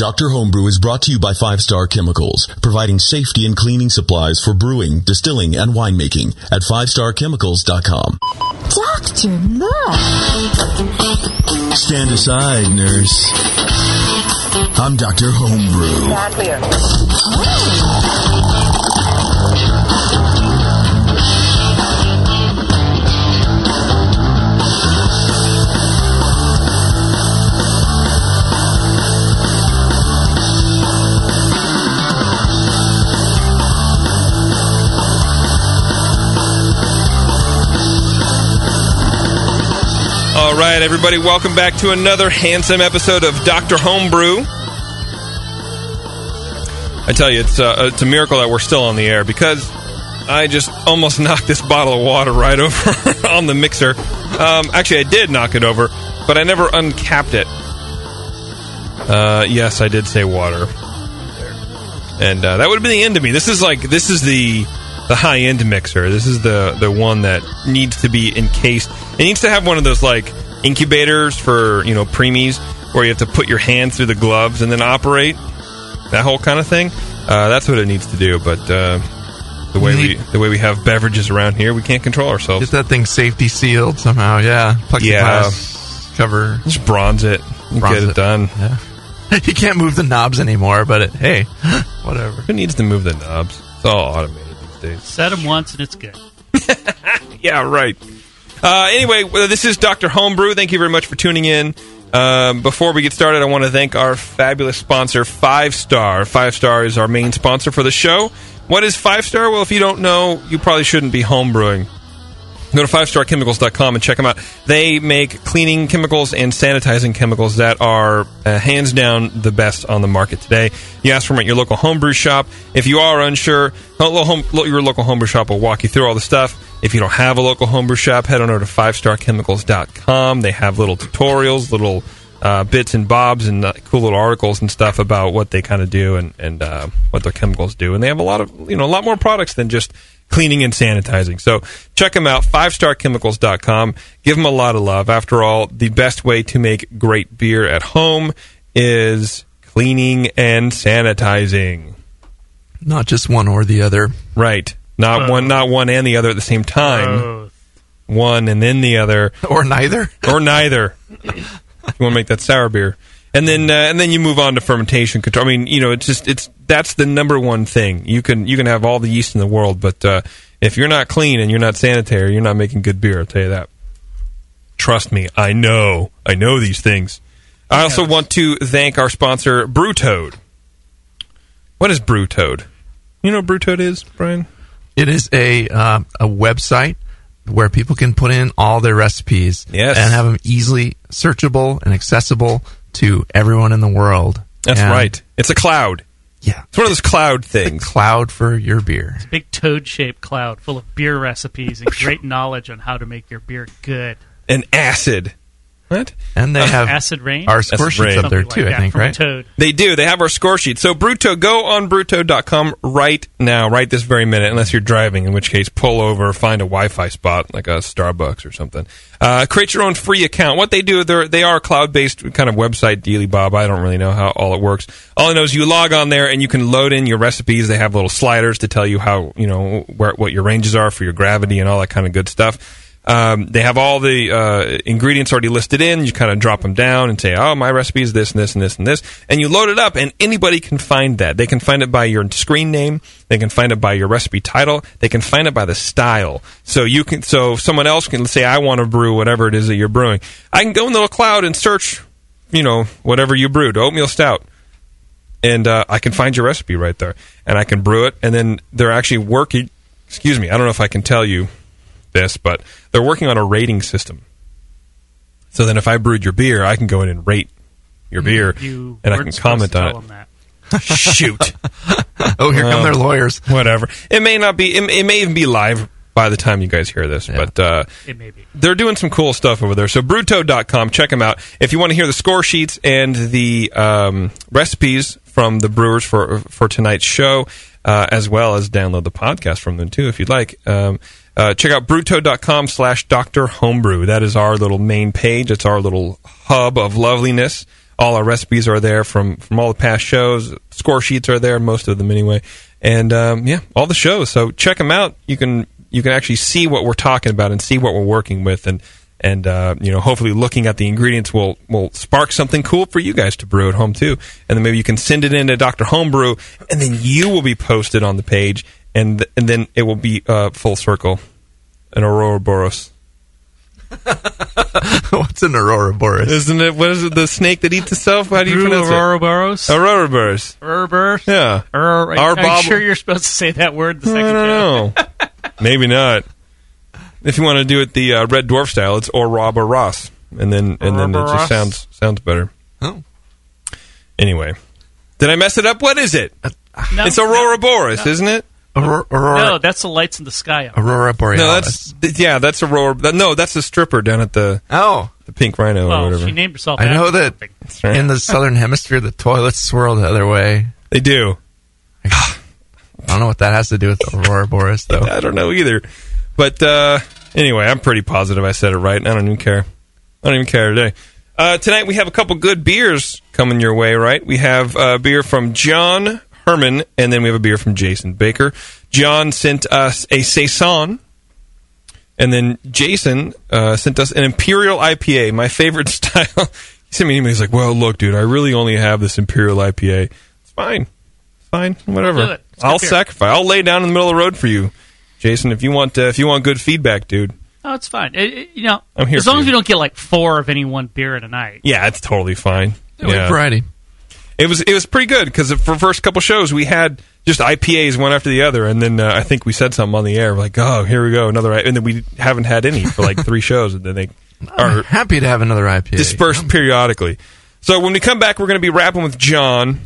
Dr. Homebrew is brought to you by Five Star Chemicals, providing safety and cleaning supplies for brewing, distilling, and winemaking at fivestarchemicals.com. Doctor, look. Stand aside, nurse. I'm Dr. Homebrew. Not clear. All right, everybody, welcome back to another handsome episode of Dr. Homebrew. I tell you, it's, uh, it's a miracle that we're still on the air because I just almost knocked this bottle of water right over on the mixer. Um, actually, I did knock it over, but I never uncapped it. Uh, yes, I did say water. And uh, that would have been the end of me. This is like, this is the the high end mixer. This is the the one that needs to be encased. It needs to have one of those like incubators for you know preemies where you have to put your hand through the gloves and then operate that whole kind of thing. Uh, that's what it needs to do. But uh, the way we the way we have beverages around here, we can't control ourselves. Get that thing safety sealed somehow. Yeah, plexiglass cover. Just bronze it, and Bronze get it, it. done. Yeah. you can't move the knobs anymore, but it, hey, whatever. Who needs to move the knobs? It's all automated these days. Set them once and it's good. yeah, right. Uh, anyway, this is Dr. Homebrew. Thank you very much for tuning in. Um, before we get started, I want to thank our fabulous sponsor, Five Star. Five Star is our main sponsor for the show. What is Five Star? Well, if you don't know, you probably shouldn't be homebrewing. Go to 5starchemicals.com and check them out. They make cleaning chemicals and sanitizing chemicals that are uh, hands down the best on the market today. You ask for them at your local homebrew shop. If you are unsure, your local homebrew shop will walk you through all the stuff. If you don't have a local homebrew shop, head on over to 5starchemicals.com. They have little tutorials, little uh, bits and bobs, and uh, cool little articles and stuff about what they kind of do and, and uh, what their chemicals do. And they have a lot of, you know, a lot more products than just cleaning and sanitizing. So check them out, 5starchemicals.com. Give them a lot of love. After all, the best way to make great beer at home is cleaning and sanitizing. Not just one or the other. Right. Not Both. one not one and the other at the same time. One and then the other. Or neither. Or neither. you want to make that sour beer. And then uh, and then you move on to fermentation control. I mean, you know, it's just it's that's the number one thing. You can you can have all the yeast in the world, but uh, if you're not clean and you're not sanitary, you're not making good beer. I'll tell you that. Trust me, I know. I know these things. I also want to thank our sponsor, Brewtoad. What is Brewtoad? You know what Brewtoad is, Brian? It is a uh, a website where people can put in all their recipes Yes. and have them easily searchable and accessible to everyone in the world. That's And right. It's a cloud. Yeah. It's one of those cloud things. cloud for your beer. It's a big toad shaped cloud full of beer recipes and great knowledge on how to make your beer good. An acid. What? And they have Acid rain? our score Acid sheets rain. up there Something too, like I think, from right? toad. They do. They have our score sheet. So Brewtoad, go on Brewtoad.com right now, right this very minute, unless you're driving, in which case pull over, find a Wi-Fi spot like a Starbucks or something. Uh, create your own free account. What they do, they're, they are a cloud-based kind of website, Dealy Bob. I don't really know how all it works. All I know is you log on there and you can load in your recipes. They have little sliders to tell you how, you know, where, what your ranges are for your gravity and all that kind of good stuff. Um, they have all the uh, ingredients already listed in. You kind of drop them down and say, "Oh, my recipe is this and this and this and this," and you load it up, and anybody can find that. They can find it by your screen name. They can find it by your recipe title. They can find it by the style. So you can, so someone else can say, "I want to brew whatever it is that you're brewing." I can go in the cloud and search, you know, whatever you brewed, oatmeal stout and uh, I can find your recipe right there, and I can brew it, and then they're actually working. Excuse me, I don't know if I can tell you this, but they're working on a rating system. So then, if I brewed your beer, I can go in and rate your beer, You and I can comment on it. them Shoot! Oh, here come their lawyers. Whatever. It may not be. It, it may even be live by the time you guys hear this, but uh, It may be. they're doing some cool stuff over there. So Brewtoad.com, check them out. If you want to hear the score sheets and the um, recipes from the brewers for for tonight's show, uh, as well as download the podcast from them too, if you'd like. Um, uh, check out Brewtoad.com slash Dr. Homebrew. That is our little main page. It's our little hub of loveliness. All our recipes are there from from all the past shows. Score sheets are there, most of them anyway, and um, yeah, all the shows. So check them out. You can you can actually see what we're talking about and see what we're working with, and and uh, you know hopefully looking at the ingredients will will spark something cool for you guys to brew at home too. And then maybe you can send it into Doctor Homebrew, and then you will be posted on the page, and th- and then it will be uh, full circle, an Aurora Boros. What's an Aurora Boris? Isn't it? What is it? The snake that eats itself? How do you Drew pronounce Ouroboros. it? Aurora Boros. Ouroboros. Yeah. Ur- Our are you sure you're supposed to say that word the I second don't show? know. Maybe not. If you want to do it the uh, Red Dwarf style, it's or Rob or Ross, and then and then it just sounds sounds better. Oh. Anyway, did I mess it up? What is it? No, it's Aurora Boreas, isn't it? Aurora, Aurora, No, that's the lights in the sky. up. Aurora Borealis. No, that's yeah, that's Aurora. that- No, that's the stripper down at the oh. the Pink Rhino or Well, whatever. she named herself. I know that right. in the southern hemisphere, the toilets swirl the other way. They do. I don't know what that has to do with Aurora Boris, though. I don't know either. But uh, anyway, I'm pretty positive I said it right. I don't even care. I don't even care today. Uh, tonight we have a couple good beers coming your way, right? We have a beer from John Herman, and then we have a beer from Jason Baker. John sent us a Saison, and then Jason uh, sent us an Imperial IPA, my favorite style. he sent me an email. He's like, "Well, look, dude, I really only have this Imperial IPA. It's fine, it's fine, whatever. do it. I'll sacrifice. I'll lay down in the middle of the road for you, Jason. If you want, uh, if you want good feedback, dude. Oh, it's fine. It- it- you know, I'm here as for long as you. we don't get like four of any one beer at a night. Yeah, it's totally fine. Yeah. Variety. It was it was pretty good because for the first couple shows we had just IPAs one after the other, and then uh, I think we said something on the air like, "Oh, here we go, another," and then we haven't had any for like three shows, and then they I'm are happy to have another IPA. dispersed periodically. So when we come back, we're going to be rapping with John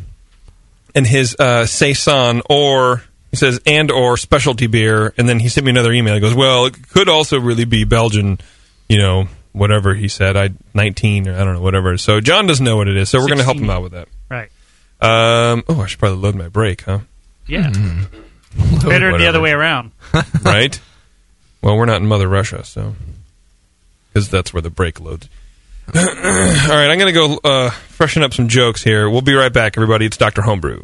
and his uh, saison, or he says and or specialty beer, and then he sent me another email. He goes, "Well, it could also really be Belgian, you know." Whatever he said, I nineteen or I don't know, whatever. So John doesn't know what it is, so we're going to help him out with that. Right. Um, oh, I should probably load my brake, huh? Yeah. Mm-hmm. Better than the other way around. right? Well, we're not in Mother Russia, so because that's where the brake loads. All right, I'm going to go uh, freshen up some jokes here. We'll be right back, everybody. It's Doctor Homebrew.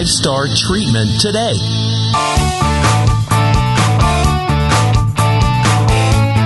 Star treatment today.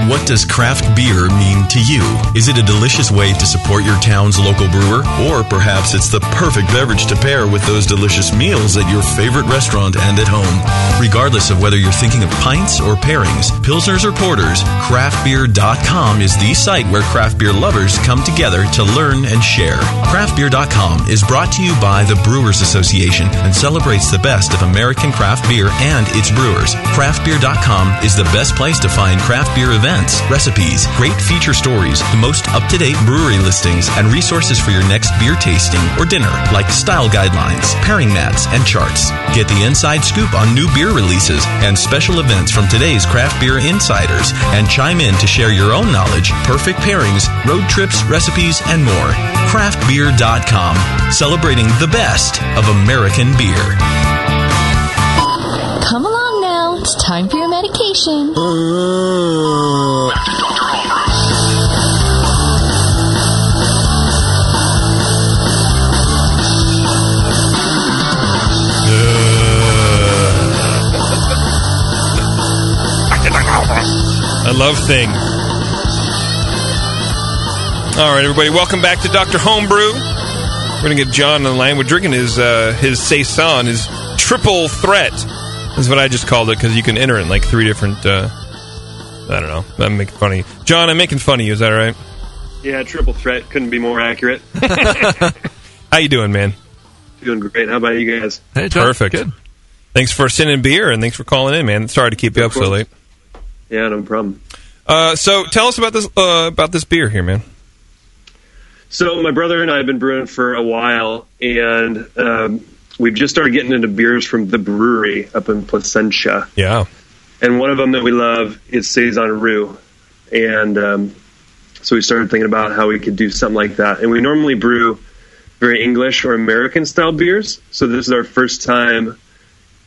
What does craft beer mean to you? Is it a delicious way to support your town's local brewer? Or perhaps it's the perfect beverage to pair with those delicious meals at your favorite restaurant and at home? Regardless of whether you're thinking of pints or pairings, pilsners or porters, craftbeer.com is the site where craft beer lovers come together to learn and share. Craftbeer.com is brought to you by the Brewers Association and celebrates the best of American craft beer and its brewers. Craftbeer.com is the best place to find craft beer events, recipes, great feature stories, the most up to date brewery listings, and resources for your next beer tasting or dinner, like style guidelines, pairing mats, and charts. Get the inside scoop on new beer releases and special events from today's craft beer insiders, and chime in to share your own knowledge, perfect pairings, road trips, recipes, and more. Craftbeer.com, celebrating the best of American beer. It's time for your medication. I love Thing. All right, everybody, welcome back to Dr. Homebrew. We're gonna get John on the line. We're drinking his uh, his saison, his triple threat. Is what I just called it because you can enter it in like three different. Uh, I don't know. I'm making fun of you, John. I'm making fun of you. Is that all right? Yeah, triple threat couldn't be more accurate. How you doing, man? Doing great. How about you guys? Hey, John. Perfect. Good. Thanks for sending beer and thanks for calling in, man. Sorry to keep you up so late. Yeah, no problem. Uh, so tell us about this uh, about this beer here, man. So my brother and I have been brewing for a while, and um, we've just started getting into beers from the brewery up in Placentia. Yeah. And one of them that we love is Saison Rue. And um, so we started thinking about how we could do something like that. And we normally brew very English or American style beers. So this is our first time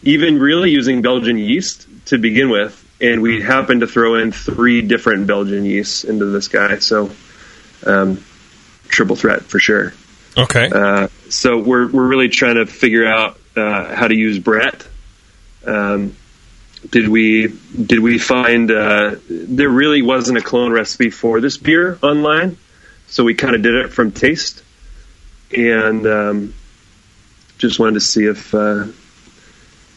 even really using Belgian yeast to begin with. And we happened to throw in three different Belgian yeasts into this guy. So um, triple threat for sure. Okay. Uh, so we're we're really trying to figure out uh, how to use Brett. Um, did we did we find uh, there really wasn't a clone recipe for this beer online, so we kind of did it from taste, and um, just wanted to see if. Uh,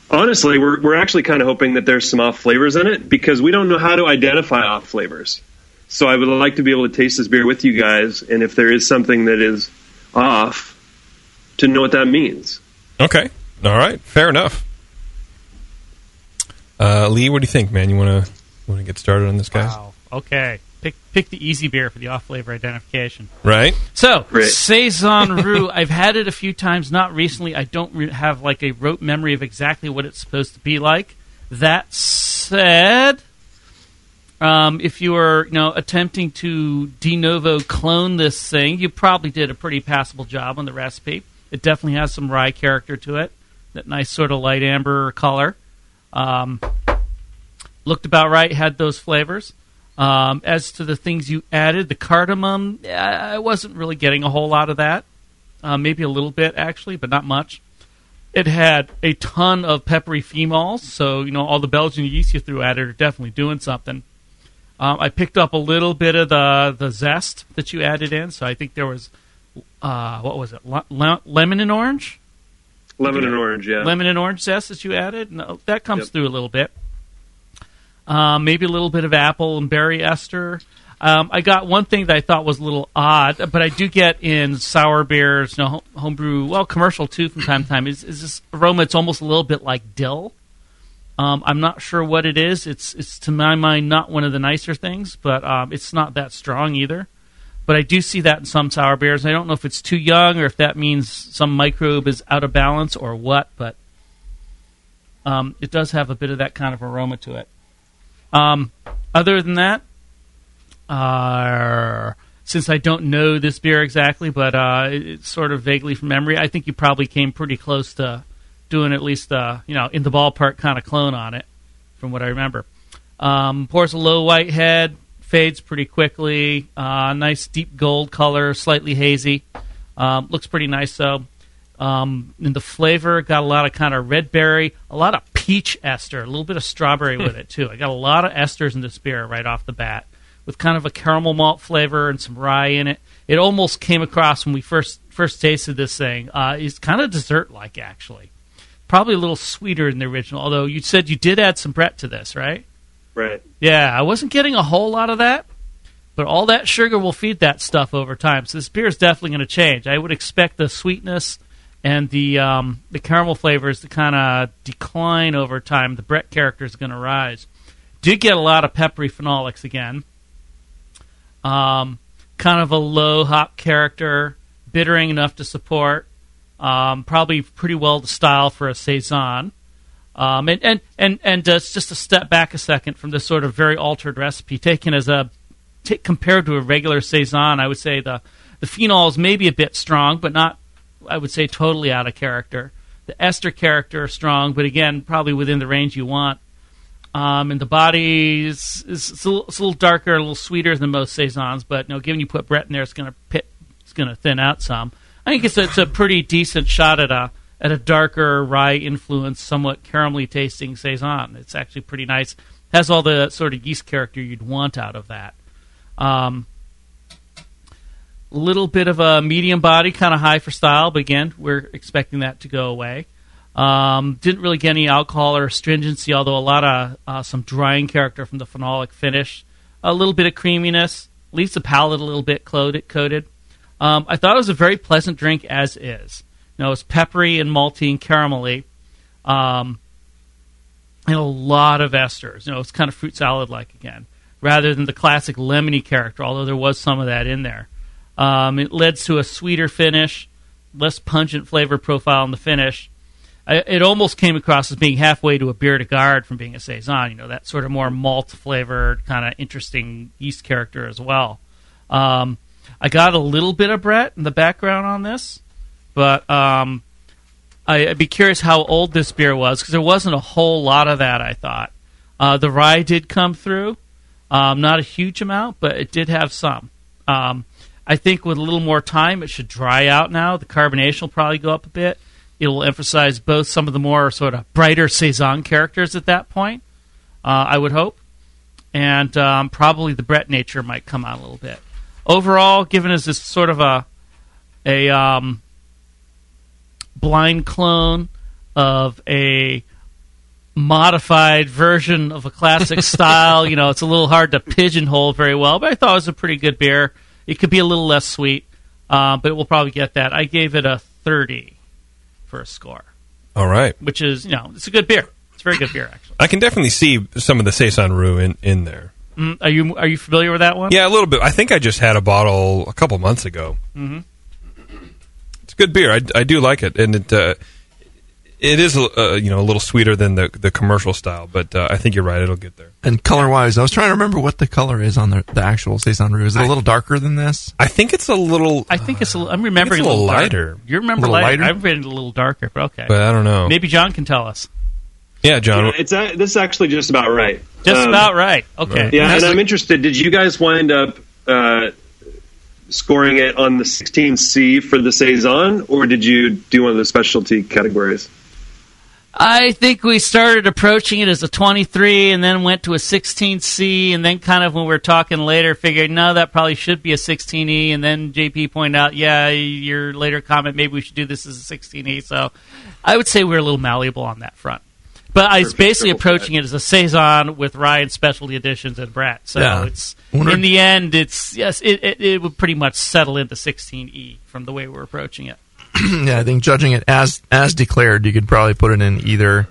honestly, we're we're actually kind of hoping that there's some off flavors in it because we don't know how to identify off flavors. So I would like to be able to taste this beer with you guys, and if there is something that is off, to know what that means. Okay. All right. Fair enough. Uh, Lee, what do you think, man? You want to want to get started on this, guy? Wow. Okay. Pick pick the easy beer for the off flavor identification. Right. So Right. saison rue, I've had it a few times, not recently. I don't re- have like a rote memory of exactly what it's supposed to be like. That said, um, if you were you know attempting to de novo clone this thing, you probably did a pretty passable job on the recipe. It definitely has some rye character to it. That nice sort of light amber color. Um, looked about right. Had those flavors. Um, as to the things you added, the cardamom, I wasn't really getting a whole lot of that. Uh, maybe a little bit actually, but not much. It had a ton of peppery phenols, so you know all the Belgian yeast you threw at it are definitely doing something. Um, I picked up a little bit of the the zest that you added in, so I think there was uh, what was it, Le- le- lemon and orange, Lemon and orange, yeah. lemon and orange zest that you added. No, that comes Yep. through a little bit. Um, maybe a little bit of apple and berry ester. Um, I got one thing that I thought was a little odd, but I do get in sour beers, you know, homebrew, well, commercial too from time to time. Is, is this aroma? It's almost a little bit like dill. Um, I'm not sure what it is. It's it's to my mind not one of the nicer things, but um, it's not that strong either. But I do see that in some sour beers. I don't know if it's too young or if that means some microbe is out of balance or what, but um, it does have a bit of that kind of aroma to it. Um, other than that, uh, since I don't know this beer exactly, but uh, it's sort of vaguely from memory, I think you probably came pretty close to doing at least uh, you know in the ballpark kind of clone on it, from what I remember. Um, pours a low white head, fades pretty quickly. Uh, nice deep gold color, slightly hazy. Um, looks pretty nice though. Um, and the flavor got a lot of kind of red berry, a lot of peach ester, a little bit of strawberry with it too. I got a lot of esters in this beer right off the bat, with kind of a caramel malt flavor and some rye in it. It almost came across when we first first tasted this thing. Uh, it's kind of dessert like actually, probably a little sweeter than the original. Although you said you did add some Brett to this, right? Right. Yeah, I wasn't getting a whole lot of that, but all that sugar will feed that stuff over time. So this beer is definitely going to change. I would expect the sweetness and the um, the caramel flavors to kind of decline over time. The Brett character is going to rise. Did get a lot of peppery phenolics again. Um, kind of a low hop character, bittering enough to support. Um, probably pretty well the style for a saison. Um, and and and and uh, just to step back a second from this sort of very altered recipe, taken as a t- compared to a regular saison, I would say the the phenols may be a bit strong, but not I would say totally out of character. The ester character is strong, but again, probably within the range you want. Um, and the body is, is it's, a little, it's a little darker, a little sweeter than most saisons, but you know, given you put Brett in there, it's pit, it's going to thin out some. I think it's a, it's a pretty decent shot at a at a darker rye influence, somewhat caramelly tasting saison. It's actually pretty nice. Has all the sort of yeast character you'd want out of that. Um, little bit of a medium body, kind of high for style, but again, we're expecting that to go away. Um, didn't really get any alcohol or astringency, although a lot of uh, some drying character from the phenolic finish. A little bit of creaminess, leaves the palate a little bit coated. Um, I thought it was a very pleasant drink as is. You know, it's peppery and malty and caramelly, um, and a lot of esters. You know, it's kind of fruit salad like again, rather than the classic lemony character. Although there was some of that in there. Um, it led to a sweeter finish, less pungent flavor profile in the finish. I, it almost came across as being halfway to a bière de garde from being a saison. You know, that sort of more malt flavored, kind of interesting yeast character as well. Um, I got a little bit of Brett in the background on this, but um, I, would be curious how old this beer was because there wasn't a whole lot of that. I thought uh, the rye did come through, um, not a huge amount, but it did have some. Um, I think with a little more time, it should dry out now. The carbonation will probably go up a bit. It will emphasize both some of the more sort of brighter saison characters at that point. Uh, I would hope, and um, probably the Brett nature might come out a little bit. Overall, given as this sort of a a um, blind clone of a modified version of a classic style. You know, it's a little hard to pigeonhole very well, but I thought it was a pretty good beer. It could be a little less sweet, uh, but we'll probably get that. I gave it a 30 for a score. All right. Which is, you know, it's a good beer. It's a very good beer, actually. I can definitely see some of the Saison Rue in, in there. Mm, are you are you familiar with that one? Yeah, a little bit. I think I just had a bottle a couple months ago. Mm-hmm. It's a good beer. I, I do like it, and it uh, it is uh, you know a little sweeter than the the commercial style, but uh, I think you're right. It'll get there. And color wise, I was trying to remember what the color is on the, the actual saison rue. Is it a little darker than this? I think it's a little. I think it's. A, I'm remembering a little, dark- lighter. You remember A little lighter? lighter? I've read it a little darker, but okay. But I don't know. Maybe John can tell us. Yeah, John. It's a, this is actually just about right. Just Um, about right. Okay. Yeah, Has and to- I'm interested. Did you guys wind up uh, scoring it on the 16C for the saison, or did you do one of the specialty categories? I think we started approaching it as a 23 and then went to a 16C and then kind of when we were talking later figured no that probably should be a 16E and then JP pointed out yeah your later comment maybe we should do this as a 16E so I would say we're a little malleable on that front. But I was basically Triple approaching it as a saison with Ryan specialty editions and Brett. So Yeah. it's Wonder- in the end it's yes it, it, it would pretty much settle into 16E from the way we're approaching it. yeah, I think judging it as as declared, you could probably put it in either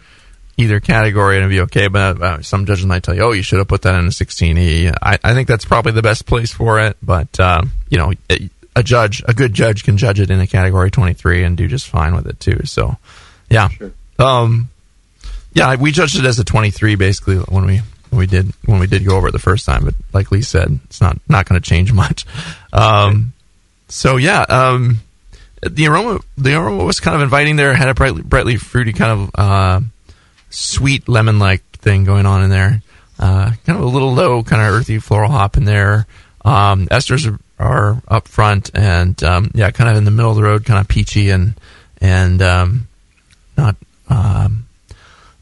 either category and it'd be okay. But uh, some judges might tell you, "Oh, you should have put that in a 16e." I, I think that's probably the best place for it. But um, you know, a- a judge, a good judge, can judge it in a category 23 and do just fine with it too. So, yeah, um, yeah, we judged it as a 23 basically when we when we did when we did go over it the first time. But like Lee said, it's not not going to change much. Um, so yeah. Um, the aroma the aroma was kind of inviting there. Had a brightly, brightly fruity kind of uh, sweet lemon like thing going on in there. Uh, kind of a little low, kind of earthy floral hop in there. Um, esters are, are up front and um, yeah, kind of in the middle of the road, kind of peachy and and um, not um,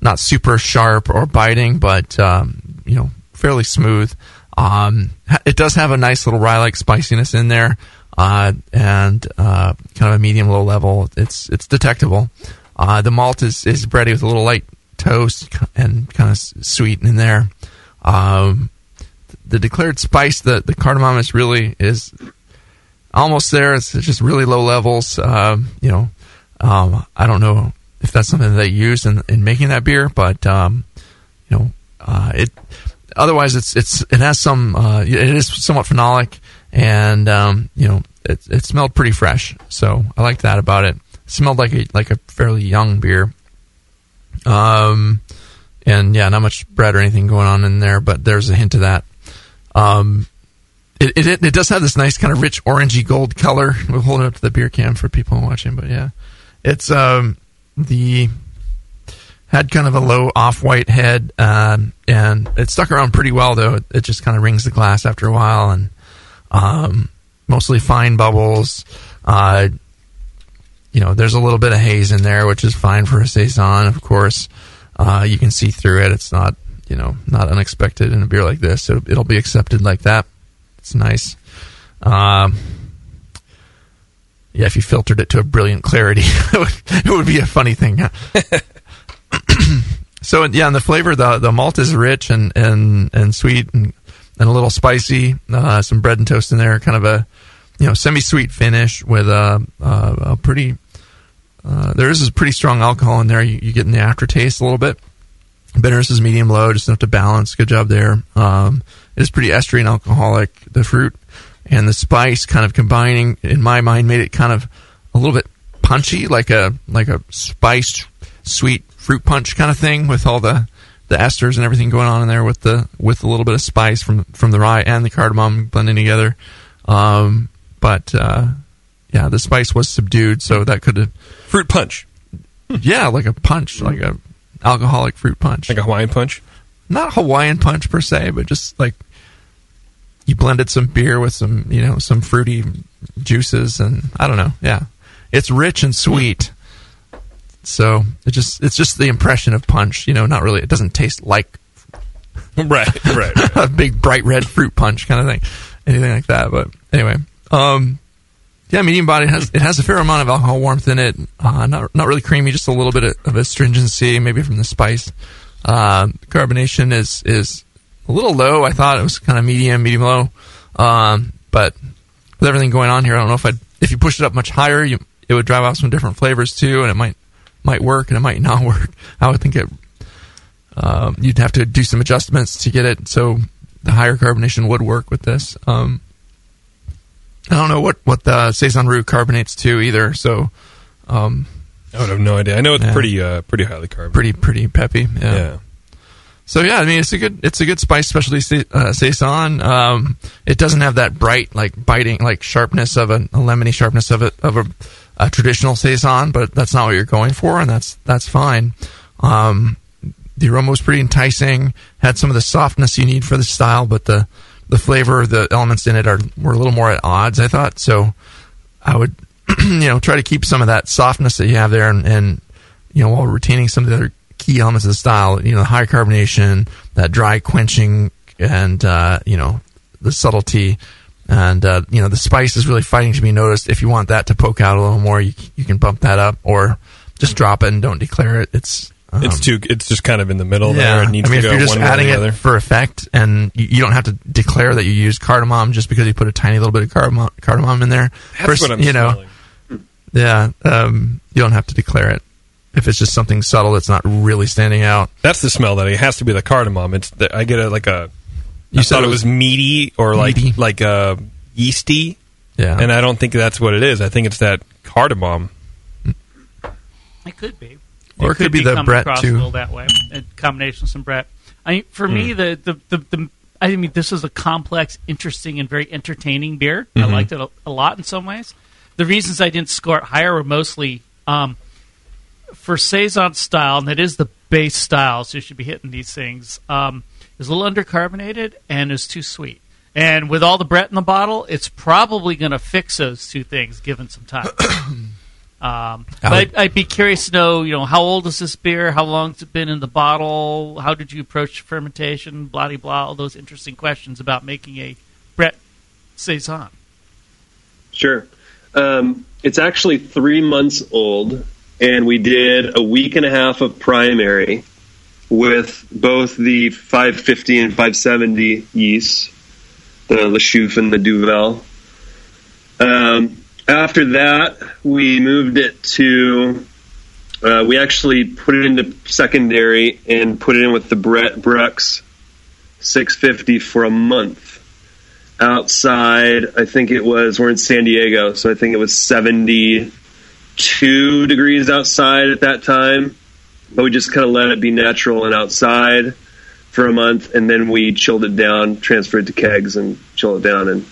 not super sharp or biting, but um, you know fairly smooth. Um, it does have a nice little rye like spiciness in there uh, and uh, kind of a medium low level. It's it's detectable. Uh, the malt is is bready with a little light toast and kind of sweet in there. Um, the declared spice, the the cardamom is really is almost there. It's just really low levels. Um, you know, um, I don't know if that's something that they use in, in making that beer, but um, you know, uh, it. Otherwise, it's it's it has some. Uh, it is somewhat phenolic, and um, you know, it it smelled pretty fresh. So I liked that about it. it smelled like a like a fairly young beer. Um, and yeah, not much bread or anything going on in there, but there's a hint of that. Um, it, it it does have this nice kind of rich orangey gold color. We'll hold it up to the beer cam for people watching, but yeah, it's um the had kind of a low off white head, um, and it stuck around pretty well though. It, it just kind of rings the glass after a while, and um, mostly fine bubbles. Uh, you know, there's a little bit of haze in there, which is fine for a saison, of course. Uh, you can see through it. It's not, you know, not unexpected in a beer like this. So it'll be accepted like that. It's nice. Um, yeah, if you filtered it to a brilliant clarity, it would, it would be a funny thing. so yeah, and the flavor, the the malt is rich and and and sweet and, and a little spicy. Uh, some bread and toast in there, kind of a you know semi sweet finish with a, a, a pretty. Uh, there is a pretty strong alcohol in there. You, you get in the aftertaste a little bit. Bitterness is medium low, just enough to balance. Good job there. Um, it is pretty estery and alcoholic. The fruit and the spice kind of combining, in my mind, made it kind of a little bit punchy, like a like a spiced sweet fruit punch kind of thing with all the the esters and everything going on in there with the with a little bit of spice from from the rye and the cardamom blending together. Um, but uh, yeah, the spice was subdued, so that could have fruit punch. Yeah, like a punch, like a alcoholic fruit punch, like a Hawaiian punch. Not Hawaiian punch per se, but just like you blended some beer with some, you know, some fruity juices, and I don't know. Yeah, it's rich and sweet. So it just it's just the impression of punch. You know, not really. It doesn't taste like right, right, a big bright red fruit punch kind of thing, anything like that. But anyway, um, yeah, medium body has it has a fair amount of alcohol warmth in it. Uh, not not really creamy, just a little bit of astringency, maybe from the spice. Uh, carbonation is is a little low. I thought it was kind of medium, medium low. Um, but with everything going on here, I don't know if I if you push it up much higher, you it would drive out some different flavors too, and it might might work and it might not work. I would think it um, you'd have to do some adjustments to get it so the higher carbonation would work with this. Um, I don't know what what the saison rue carbonates to either. So um, I would have no idea. I know it's yeah. pretty uh, pretty highly carbonated. Pretty pretty peppy. Yeah. yeah. So yeah, I mean it's a good it's a good spice specialty uh, saison. Um, it doesn't have that bright like biting like sharpness of a, a lemony sharpness of it of a, a, traditional saison, but that's not what you're going for, and that's that's fine. Um, the aroma was pretty enticing. Had some of the softness you need for the style, but the the flavor, the elements in it are were a little more at odds. I thought so. I would you know try to keep some of that softness that you have there, and, and you know while retaining some of the other key elements of the style. You know, the high carbonation, that dry quenching, and uh, you know the subtlety, and uh, you know the spice is really fighting to be noticed. If you want that to poke out a little more, you you can bump that up or just drop it and don't declare it. It's um, it's too. It's just kind of in the middle yeah. there. It needs I mean, to if you're just adding it for effect, and you, you, don't have to declare that you use cardamom just because you put a tiny little bit of cardamom, cardamom in there. That's First, what I'm you know. Yeah, um, you don't have to declare it if it's just something subtle that's not really standing out. That's the smell that it has to be the cardamom. It's the, I get a like a. You I thought it was meaty or meaty? like like a uh, yeasty. Yeah, and I don't think that's what it is. I think it's that cardamom. It could be, or it, could, could be, be the Brett too. That way, a combination of some Brett. I mean, for mm. me, the, the, the the I mean, this is a complex, interesting, and very entertaining beer. Mm-hmm. I liked it a, a, lot in some ways. The reasons I didn't score it higher were mostly um, for saison style, and that is the base style, so you should be hitting these things. Um, is a little undercarbonated and is too sweet. And with all the Brett in the bottle, it's probably going to fix those two things given some time. um, but I'd, I'd, be curious to know, you know, how old is this beer? How long has it been in the bottle? How did you approach fermentation? Blah blah. All those interesting questions about making a Brett saison. Sure, um, it's actually three months old and we did a week and a half of primary with both the 550 and 570 yeasts, the La Chouffe and the Duvel. Um, after that, we moved it to. Uh, we actually put it into secondary and put it in with the Brett Brux 650 for a month. Outside, I think it was, we're in San Diego, so I think it was 70 two degrees outside at that time, but we just kind of let it be natural and outside for a month, and then we chilled it down, transferred to kegs, and chilled it down, and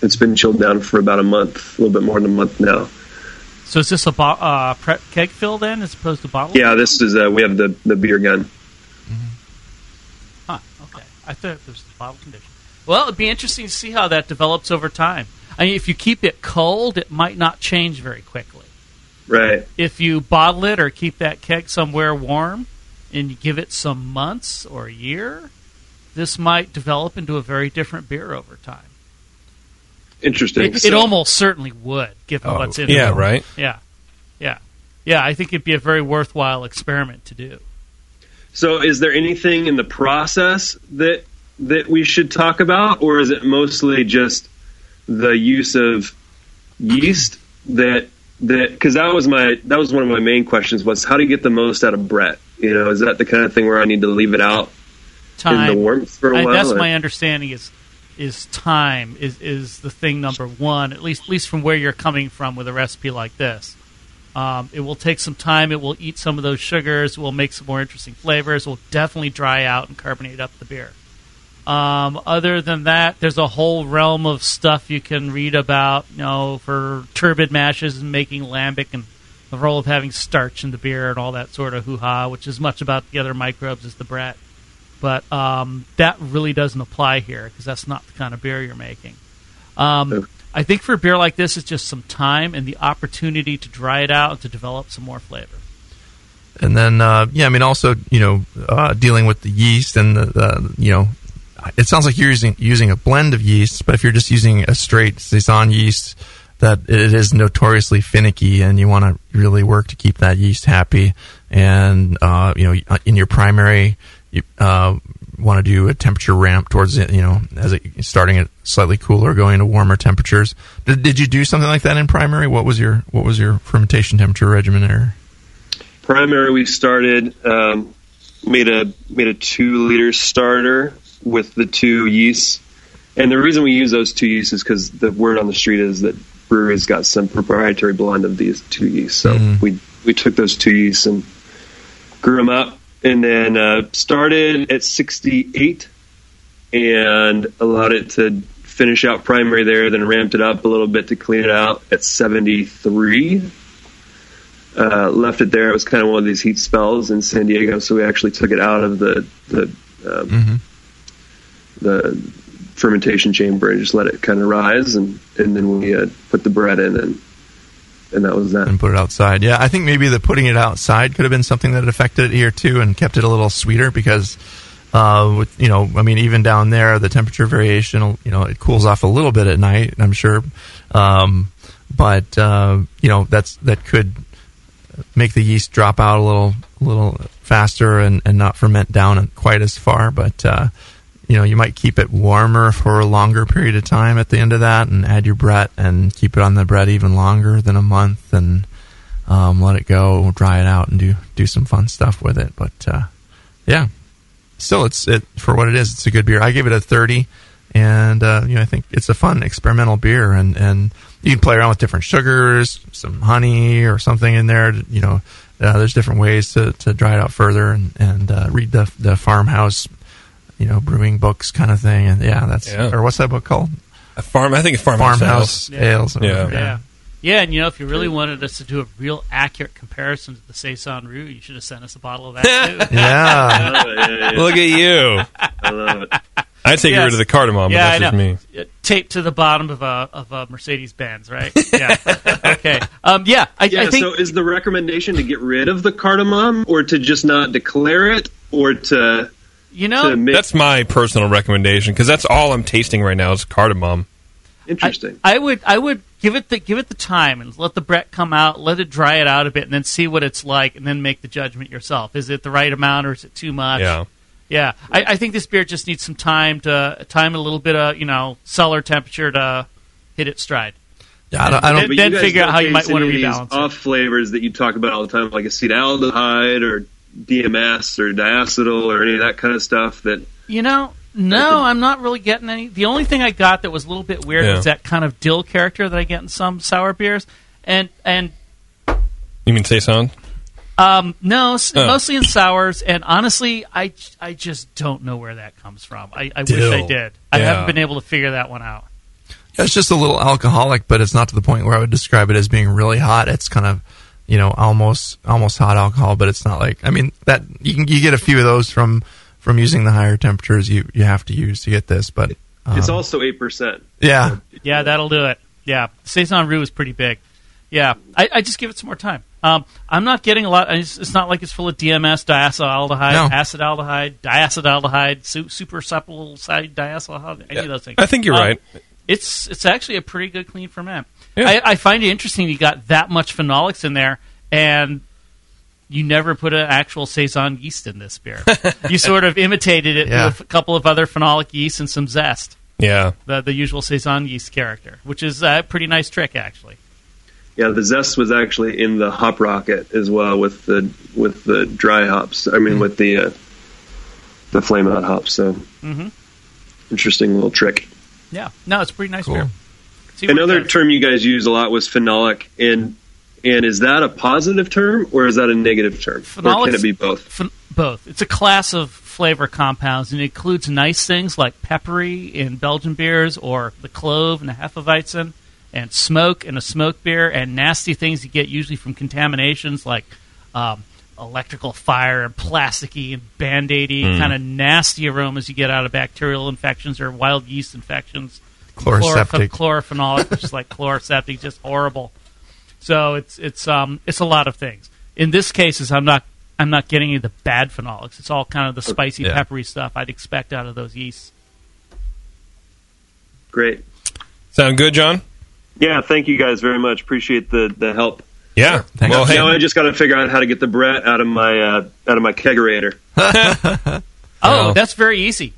it's been chilled down for about a month, a little bit more than a month now. So is this a bo- uh, prep keg fill then, as opposed to bottle? Yeah, this is uh, we have the the beer gun. Mm-hmm. Huh. Okay, I thought it was the bottle condition. Well, it'd be interesting to see how that develops over time. I mean, if you keep it cold, it might not change very quickly. Right. If you bottle it or keep that keg somewhere warm and you give it some months or a year, this might develop into a very different beer over time. Interesting. It, it almost certainly would, given Oh, what's in it. yeah, it. right. Yeah, yeah, yeah. I think it'd be a very worthwhile experiment to do. So, is there anything in the process that that we should talk about, or is it mostly just the use of yeast that that because that was my that was one of my main questions was how to get the most out of Brett. You know, is that the kind of thing where I need to leave it out Time. in the warmth for a I- while? that's or- my understanding. Is is time is is the thing number one. At least at least from where you're coming from with a recipe like this. Um, it will take some time. It will eat some of those sugars. It will make some more interesting flavors. It will definitely dry out and carbonate up the beer. Um, other than that, there's a whole realm of stuff you can read about, you know, for turbid mashes and making lambic and the role of having starch in the beer and all that sort of hoo ha, which is much about the other microbes as the Brett. But um, that really doesn't apply here because that's not the kind of beer you're making. Um, I think for a beer like this, it's just some time and the opportunity to dry it out and to develop some more flavor. And then, uh, yeah, I mean, also, you know, uh, dealing with the yeast and the, the, you know, it sounds like you're using using a blend of yeast, but if you're just using a straight saison yeast, that it is notoriously finicky, and you want to really work to keep that yeast happy. And uh, you know, in your primary, you uh, want to do a temperature ramp towards it. You know, as it starting at slightly cooler, going to warmer temperatures. Did, did you do something like that in primary? What was your what was your fermentation temperature regimen there? primary we started um, made a made a two liter starter with the two yeasts. And the reason we use those two yeasts is because the word on the street is that breweries got some proprietary blend of these two yeasts. So we we took those two yeasts and grew them up and then uh, started at 68 and allowed it to finish out primary there then ramped it up a little bit to clean it out at 73 uh, left it there. It was kind of one of these heat spells in San Diego, so we actually took it out of the the um, the fermentation chamber and just let it kind of rise, and and then we uh, put the Brett in, and and that was that. and put it outside. Yeah, I think maybe the putting it outside could have been something that affected it here too and kept it a little sweeter because, uh, with you know, I mean, even down there, the temperature variation, you know, it cools off a little bit at night. I'm sure, um, but uh, you know, that's that could make the yeast drop out a little, a little faster and, and not ferment down quite as far. But uh, you know, you might keep it warmer for a longer period of time at the end of that, and add your Brett and keep it on the Brett even longer than a month, and um, let it go, dry it out, and do do some fun stuff with it. But uh, yeah, still, it's it for what it is. It's a good beer. I gave it a thirty, and uh, you know, I think it's a fun experimental beer, and and you can play around with different sugars, some honey or something in there. You know, uh, there's different ways to, to dry it out further, and and uh, read the the farmhouse, you know, brewing books kind of thing. And yeah, that's Yeah. or what's that book called? A farm. I think it's farmhouse. Farmhouse Yeah. ales. or Yeah. Yeah. Yeah, and you know, if you really wanted us to do a real accurate comparison to the Saison Rue, you should have sent us a bottle of that too. yeah. Oh, yeah, yeah, yeah. Look at you. I love it. I'd take Yes. rid of the cardamom, yeah, but I know. just me. Taped to the bottom of a of a Mercedes Benz, right? Yeah. okay. Um, yeah, I, Yeah. I think so, is the recommendation to get rid of the cardamom, or to just not declare it, or to you know to That's my personal recommendation because that's all I'm tasting right now is cardamom. interesting? I would I would give it the give it the time and let the Brett come out, let it dry it out a bit, and then see what it's like, and then make the judgment yourself. Is it the right amount or is it too much? Yeah. Yeah, I, I think this beer just needs some time to time a little bit of you know cellar temperature to hit its stride. Yeah, I don't, I don't Then- then figure out don't how you might wanna any of these rebalance it. Off flavors that you talk about all the time, like acetaldehyde or DMS or diacetyl or any of that kind of stuff. That You know, no, I'm not really getting any. The only thing I got that was a little bit weird Yeah. was that kind of dill character that I get in some sour beers, and and You mean saison? um, no, Oh. mostly in sours. And honestly, I I just don't know where that comes from. I, I wish I Dill. did. I haven't been able to figure that one out. It's just a little alcoholic, but it's not to the point where I would describe it as being really hot. It's kind of, you know, almost almost hot alcohol, but it's not like I mean that you can you get a few of those from from using the higher temperatures you you have to use to get this, but it's um, also eight percent. yeah. Yeah, that'll do it. Yeah, saison rue is pretty big. Yeah, I, I just give it some more time. Um, I'm not getting a lot. It's, it's not like it's full of DMS, diacetaldehyde, No. acetaldehyde, diacetaldehyde, su- super supple side diacetaldehyde, any of those things. I think you're Um, right. it's it's actually a pretty good clean ferment. Yeah. I, I find it interesting you got that much phenolics in there, and you never put an actual saison yeast in this beer. you sort of imitated it Yeah. with a couple of other phenolic yeasts and some zest, Yeah. the the usual saison yeast character, which is a pretty nice trick actually. Yeah, the zest was actually in the hop rocket as well with the with the dry hops. I mean, with the uh, the flame out hops. So Mhm. interesting little trick. Yeah, no, it's a pretty nice Cool. beer. See Another term you guys use a lot was phenolic, and and is that a positive term or is that a negative term, or can it be both? Phen- both. It's a class of flavor compounds, and it includes nice things like peppery in Belgian beers, or the clove and the hefeweizen, and smoke in a smoke beer, and nasty things you get usually from contaminations like um, electrical fire and plasticky and band-aidy kind of nasty aromas you get out of bacterial infections or wild yeast infections. Chloraseptic. Chlorph- chlorophenolic, which is like chloraseptic, just horrible. So it's it's um it's a lot of things. In this case, is I'm not I'm not getting any of the bad phenolics. It's all kind of the spicy, Yeah. peppery stuff I'd expect out of those yeasts. Great. Sound good, John? Yeah, thank you guys very much. Appreciate the the help. Yeah. Thanks. Well, hey, Now I just got to figure out how to get the Brett out of my uh, out of my kegerator. Oh, Well- that's very easy.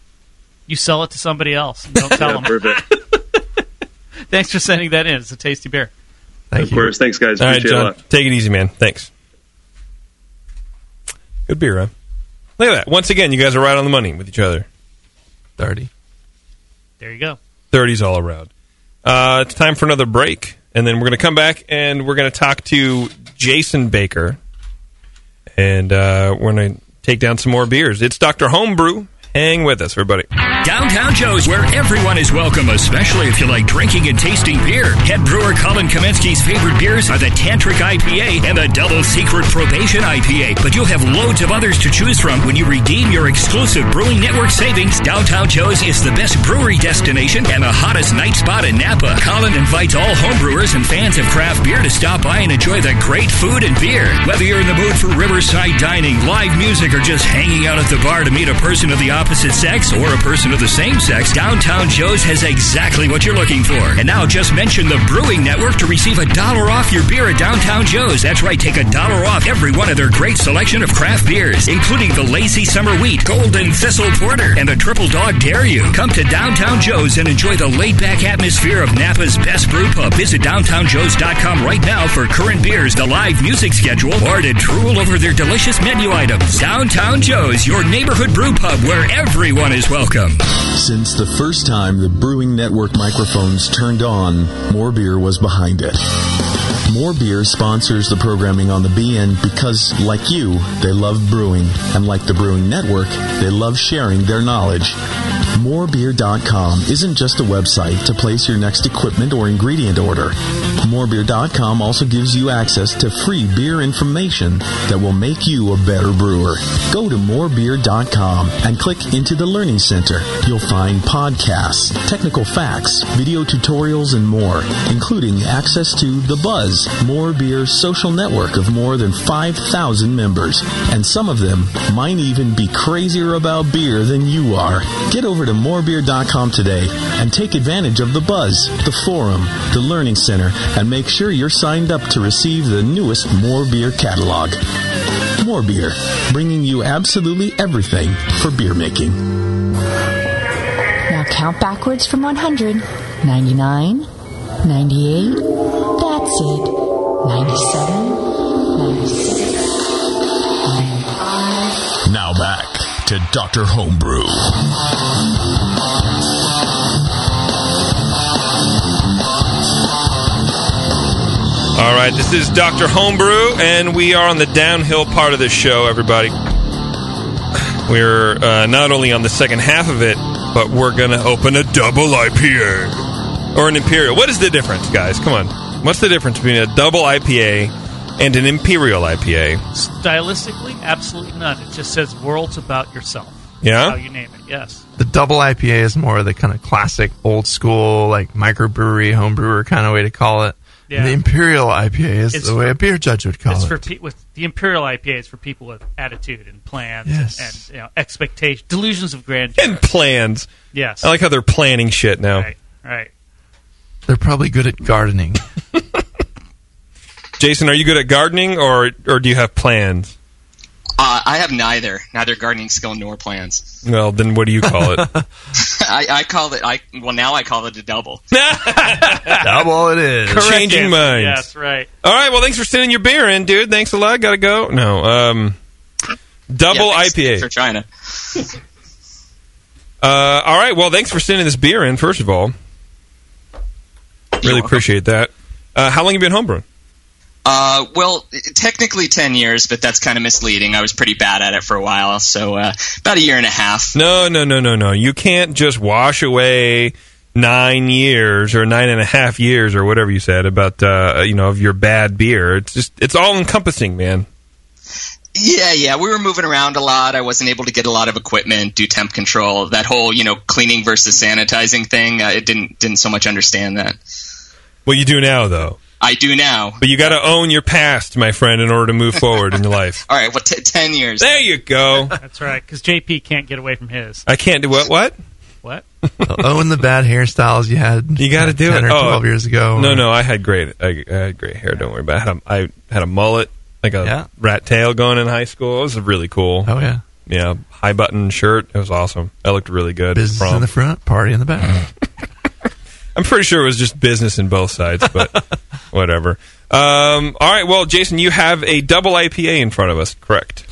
You sell it to somebody else. Don't tell Yeah, them. perfect. Thanks for sending that in. It's a tasty beer. Thank of you. course. Thanks, guys. all right, Appreciate it a John. lot. Take it easy, man. Thanks. Good beer, huh? Look at that. Once again, you guys are right on the money with each other. 30. There you go. 30s all around. Uh, it's time for another break, and then we're going to come back and we're going to talk to Jason Baker, and uh, we're going to take down some more beers. It's Dr. Homebrew. Hang with us, everybody. Downtown Joe's, where everyone is welcome, especially if you like drinking and tasting beer. Head brewer Colin Kaminsky's favorite beers are the Tantric IPA and the Double Secret Probation IPA. But you'll have loads of others to choose from when you redeem your exclusive Brewing Network savings. Downtown Joe's is the best brewery destination and the hottest night spot in Napa. Colin invites all homebrewers and fans of craft beer to stop by and enjoy the great food and beer. Whether you're in the mood for riverside dining, live music, or just hanging out at the bar to meet a person of the opposite sex or a person of the same sex, Downtown Joe's has exactly what you're looking for. And now just mention the Brewing Network to receive a dollar off your beer at Downtown Joe's. That's right, take a dollar off every one of their great selection of craft beers, including the Lazy Summer Wheat, Golden Thistle Porter, and the Triple Dog Dare You. Come to Downtown Joe's and enjoy the laid-back atmosphere of Napa's best brew pub. Visit downtownjoes.com right now for current beers, the live music schedule, or to drool over their delicious menu items. Downtown Joe's, your neighborhood brew pub where everyone is welcome. Since the first time the Brewing Network microphones turned on, More Beer was behind it. More Beer sponsors the programming on the BN because, like you, they love brewing, and like the Brewing Network, they love sharing their knowledge. Morebeer.com isn't just a website to place your next equipment or ingredient order. Morebeer.com also gives you access to free beer information that will make you a better brewer. Go to morebeer.com and click into the Learning Center. You'll find podcasts, technical facts, video tutorials, and more, including access to The Buzz, More Beer's social network of more than 5,000 members. And some of them might even be crazier about beer than you are. Get over to morebeer.com today and take advantage of The Buzz, the forum, the Learning Center, and make sure you're signed up to receive the newest More Beer catalog. More Beer, bringing you absolutely everything for beer making. Now count backwards from 100. 99, 98, that's 97, 96, 95. Now back to Dr. Homebrew. All right, this is Dr. Homebrew, and we are on the downhill part of this show, everybody. We're uh, not only on the second half of it, but we're going to open a double IPA. Or an Imperial. What is the difference, guys? Come on. What's the difference between a double IPA and an Imperial IPA? Stylistically, absolutely none. It just says worlds about yourself. Yeah? How you name it, yes. The double IPA is more of the kind of classic, old school, like microbrewery, homebrewer kind of way to call it. Yeah. And the Imperial IPA is It's the way a beer judge would call It's it. for pe- with the Imperial IPA is for people with attitude and plans Yes. and, and you know expectation, delusions of grandeur. And plans. yes, I like how they're planning shit now. right, right. They're probably good at gardening. Jason, are you good at gardening, or or do you have plans? Uh, I have neither, neither gardening skill nor plans. Well, then what do you call it? I, I call it. I well now I call it a double. Double it is. Correct Changing answer. minds. Yes, right. All right. Well, thanks for sending your beer in, dude. Thanks a lot. Gotta go. No. Um, double Yeah, thanks- IPA. for China. Uh, all right. Well, thanks for sending this beer in. First of all, really appreciate that. Uh, how long have you been homebrewing? Uh, well, technically ten years, but that's kind of misleading. I was pretty bad at it for a while, so uh, about a year and a half. No, no, no, no, no. You can't just wash away nine years or nine and a half years or whatever you said about uh, you know of your bad beer. It's just it's all encompassing, man. Yeah, yeah, we were moving around a lot. I wasn't able to get a lot of equipment, do temp control. That whole, you know, cleaning versus sanitizing thing. I didn't didn't so much understand that. Well, you do now though. I do now. But you got to own your past, my friend, in order to move forward in your life. All right, well, t- ten years. There you go. That's right. Because JP can't get away from his. I can't do what? What? What? Own the bad hairstyles you had. You got to do 10 it. Or Oh. Twelve years ago. No, no, I had great, I, I had great hair. Don't worry about it. I had a, I had a mullet, like a Yeah. rat tail going in high school. It was really cool. Oh yeah. Yeah, high button shirt. It was awesome. I looked really good. Business Prom. in the front, party in the back. I'm pretty sure it was just business in both sides, but whatever. Um, all right. Well, Jason, you have a double IPA in front of us, correct?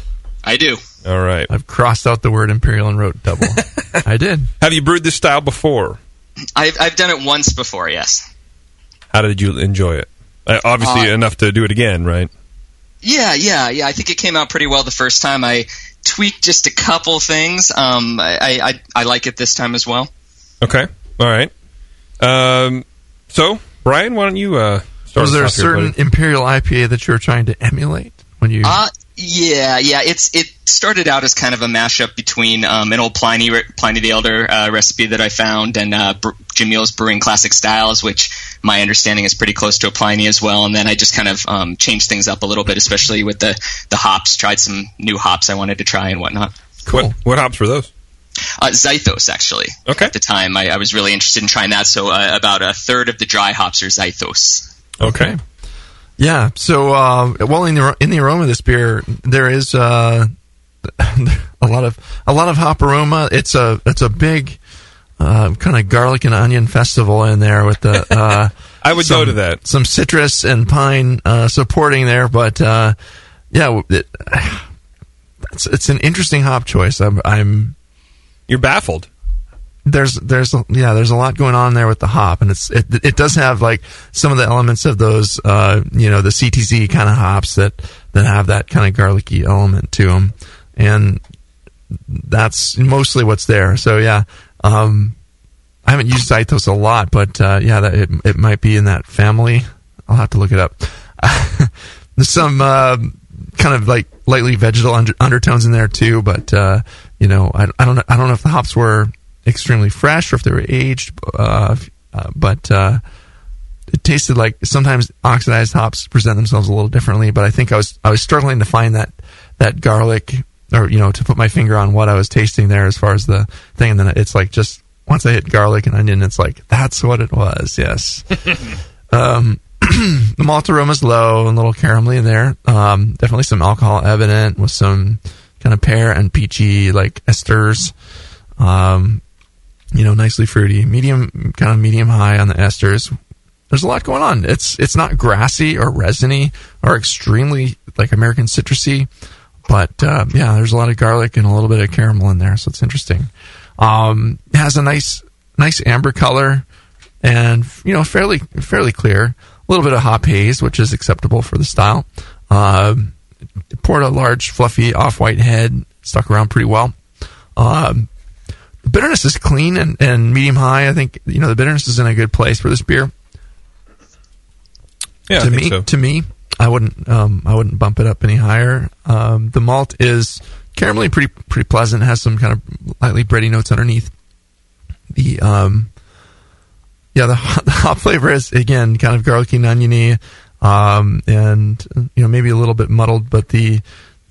I do. All right. I've crossed out the word imperial and wrote double. I did. Have you brewed this style before? I've I've done it once before. Yes. How did you enjoy it? Uh, obviously, Uh, enough to do it again, right? Yeah, yeah, yeah. I think it came out pretty well the first time. I tweaked just a couple things. Um, I I, I, I like it this time as well. Okay. All right. Um, so, Brian, why don't you uh, start Was there a off here, certain imperial IPA that you were trying to emulate when you? Uh, yeah, yeah. It's it started out as kind of a mashup between um, an old Pliny Pliny the Elder uh, recipe that I found and uh, Br- Jamil's Brewing Classic Styles, which my understanding is pretty close to a Pliny as well. And then I just kind of um, changed things up a little bit, especially with the the hops. Tried some new hops I wanted to try and whatnot. What, what hops were those? Uh, Zythos, actually. Okay. At the time, I, I was really interested in trying that. So uh, about a third of the dry hops are Zythos. Okay. Yeah. So, uh, well, in the in the aroma of this beer, there is uh, a lot of a lot of hop aroma. It's a it's a big uh, kind of garlic and onion festival in there with the. Uh, I would some- go to that. Some citrus and pine uh, supporting there, but uh, yeah, it, it's it's an interesting hop choice. I'm, I'm You're baffled. there's there's yeah there's a lot going on there with the hop and it's it, it does have like some of the elements of those uh you know the CTZ kind of hops that that have that kind of garlicky element to them and that's mostly what's there. So yeah um I haven't used Zythos a lot but uh yeah that it, it might be in that family. I'll have to look it up. There's some uh, kind of like lightly vegetal under, undertones in there too but uh you know I, I don't know I don't know if the hops were extremely fresh or if they were aged uh, uh, but uh, it tasted like sometimes oxidized hops present themselves a little differently but I think I was I was struggling to find that that garlic or you know to put my finger on what I was tasting there as far as the thing. And then it's like just once I hit garlic and onion it's like that's what it was. Yes. Um, the malt aroma is low and a little caramelly in there. Um, definitely some alcohol evident with some kind of pear and peachy like esters. Um, you know, nicely fruity, medium kind of medium high on the esters. There's a lot going on. It's it's not grassy or resiny or extremely like American citrusy, but uh, yeah, there's a lot of garlic and a little bit of caramel in there, so it's interesting. Um, it has a nice nice amber color and you know fairly fairly clear. A little bit of hop haze, which is acceptable for the style. Um, poured a large, fluffy off-white head, stuck around pretty well. Um, the bitterness is clean and, and medium high. I think you know the bitterness is in a good place for this beer. Yeah, to me, so. to me, I wouldn't um, I wouldn't bump it up any higher. Um, the malt is caramelly, pretty pretty pleasant. Has some kind of lightly bready notes underneath. The um, yeah, the, the hop flavor is again kind of garlicky and oniony, um, and you know maybe a little bit muddled, but the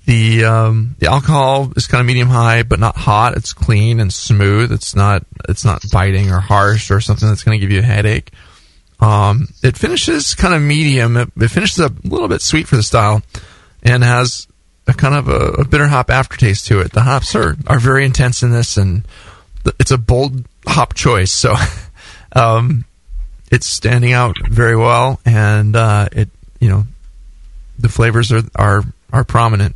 the um, the alcohol is kind of medium high, but not hot. It's clean and smooth. It's not it's not biting or harsh or something that's going to give you a headache. Um, it finishes kind of medium. It, it finishes a little bit sweet for the style, and has a kind of a, a bitter hop aftertaste to it. The hops are are very intense in this, and it's a bold hop choice. So, um, it's standing out very well, and uh, it you know the flavors are are are prominent.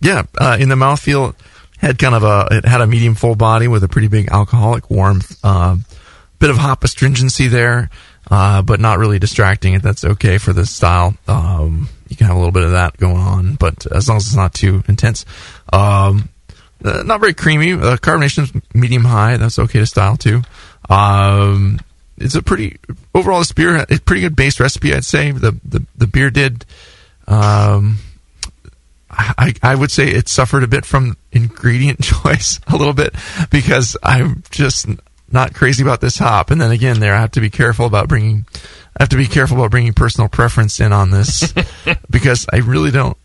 Yeah, uh, in the mouthfeel, had kind of a it had a medium full body with a pretty big alcoholic warmth. Uh, bit of hop astringency there, uh, but not really distracting. It that's okay for this style. Um, you can have a little bit of that going on, but as long as it's not too intense. Um, uh, not very creamy. Uh, carbonation is medium high. That's okay to style too. Um, it's a pretty overall this beer. It's pretty good base recipe, I'd say. The the, the beer did. Um, I, I would say it suffered a bit from ingredient choice a little bit because I'm just not crazy about this hop. And then again, there I have to be careful about bringing, I have to be careful about bringing personal preference in on this because I really don't.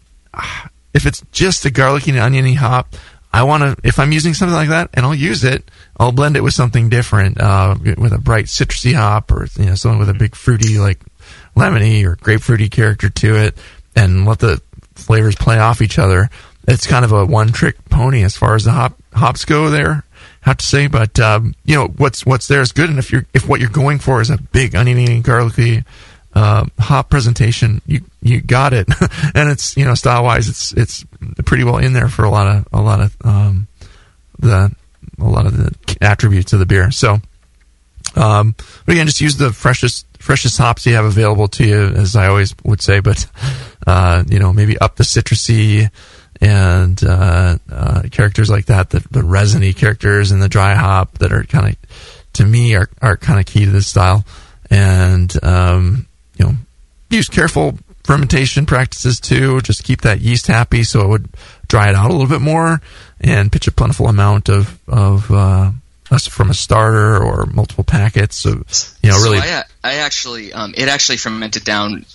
If it's just a garlicky and oniony hop, I want to. If I'm using something like that, and I'll use it, I'll blend it with something different, uh, with a bright citrusy hop or you know something with a big fruity like lemony or grapefruity character to it, and let the flavors play off each other. It's kind of a one trick pony as far as the hop hops go there. Have to say, but um, you know what's what's there is good, and if you're if what you're going for is a big oniony, garlicky uh, hop presentation, you you got it, and it's you know style wise, it's it's pretty well in there for a lot of a lot of um, the a lot of the attributes of the beer. So, um, but again, just use the freshest freshest hops you have available to you, as I always would say. But uh, you know, maybe up the citrusy and uh, uh, characters like that, the, the resiny characters and the dry hop that are kind of, to me, are are kind of key to this style. And um, you know, use careful fermentation practices too. Just keep that yeast happy, so it would dry it out a little bit more, and pitch a plentiful amount of of uh, from a starter or multiple packets. So you know, really. So I, I actually, um, it actually fermented down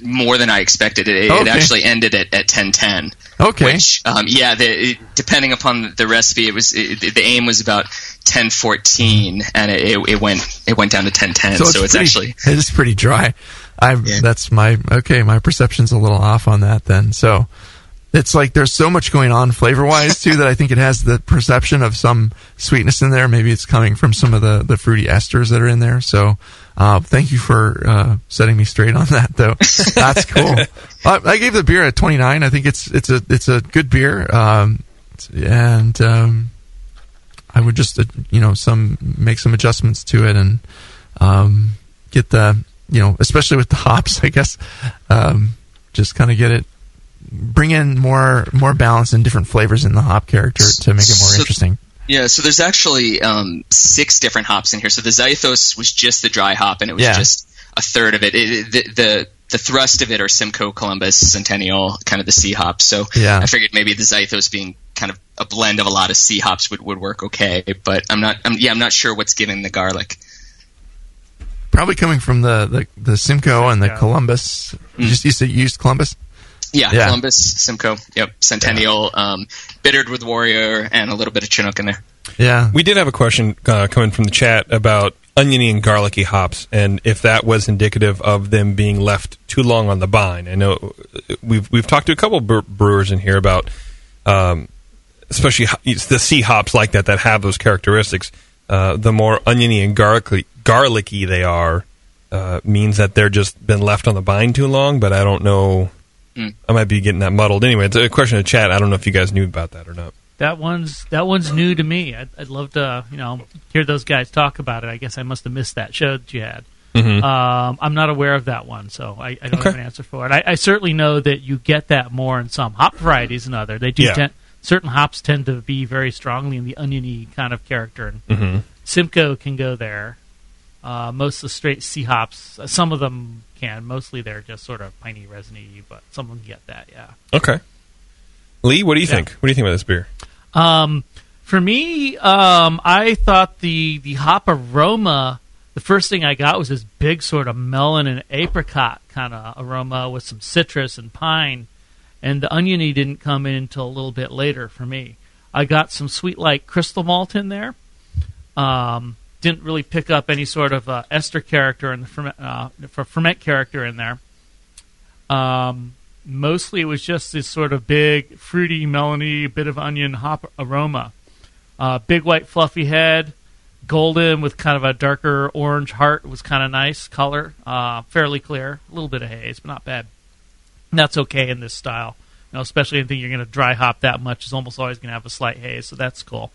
more than I expected. It, Okay. it actually ended at, at ten ten. Okay. Which, um, yeah, the, it, depending upon the recipe, it was it, the aim was about ten fourteen, and it, it, went it went down to ten ten. So, it's, pretty, actually it is pretty dry. I that's my okay. My perception's a little off on that then. So it's like there's so much going on flavor wise too that I think it has the perception of some sweetness in there. Maybe it's coming from some of the the fruity esters that are in there. So. Uh, thank you for uh, setting me straight on that, though. That's cool. uh, I gave the beer a 29. I think it's it's a it's a good beer, um, and um, I would just uh, you know some make some adjustments to it and um, get the you know especially with the hops I guess um, just kind of get it bring in more more balance and different flavors in the hop character to make it more So- interesting. Yeah, so there's actually um, six different hops in here. So the Zythos was just the dry hop, and it was Yeah. just a third of it. it, the, the the thrust of it are Simcoe, Columbus, Centennial, kind of the C hops. So Yeah. I figured maybe the Zythos being kind of a blend of a lot of C hops would, would work okay. But I'm not. I'm, yeah, I'm not sure what's giving the garlic. Probably coming from the the, the Simcoe and the Columbus. You just used to use Columbus. Yeah, Yeah. Columbus, Simcoe, yep, Centennial, um, bittered with Warrior, and a little bit of Chinook in there. Yeah. We did have a question uh, coming from the chat about oniony and garlicky hops, and if that was indicative of them being left too long on the vine. I know we've we've talked to a couple brewers in here about, um, especially the C hops like that that have those characteristics. Uh, the more oniony and garlicky garlicky they are, uh, means that they're just been left on the vine too long. But I don't know. Mm. I might be getting that muddled. Anyway, it's a question of chat. I don't know if you guys knew about that or not. That one's that one's new to me. I'd, I'd love to, you know, hear those guys talk about it. I guess I must have missed that show that you had. Mhm. Um, I'm not aware of that one, so I, I don't have an answer for it. I, I certainly know that you get that more in some hop varieties and other. They do Yeah. tend, certain hops tend to be very strongly in the oniony kind of character, and Mhm. Simcoe can go there. Uh, most of the straight C hops, uh, some of them can. Mostly they're just sort of piney, resiny, but some of them get that. Yeah. Okay. Lee, what do you Yeah. think? What do you think about this beer? Um, for me, um, I thought the the hop aroma. The first thing I got was this big sort of melon and apricot kind of aroma with some citrus and pine, and the oniony didn't come in until a little bit later for me. I got some sweet like crystal malt in there, um, didn't really pick up any sort of uh, ester character and the ferment, uh, ferment character in there. Um, mostly, it was just this sort of big, fruity, melony, bit of onion hop aroma. Uh, big white fluffy head, golden with kind of a darker orange heart was kind of nice color. Uh, fairly clear, a little bit of haze, but not bad. And that's okay in this style. You know, especially anything you're going to dry hop that much is almost always going to have a slight haze, so that's cool.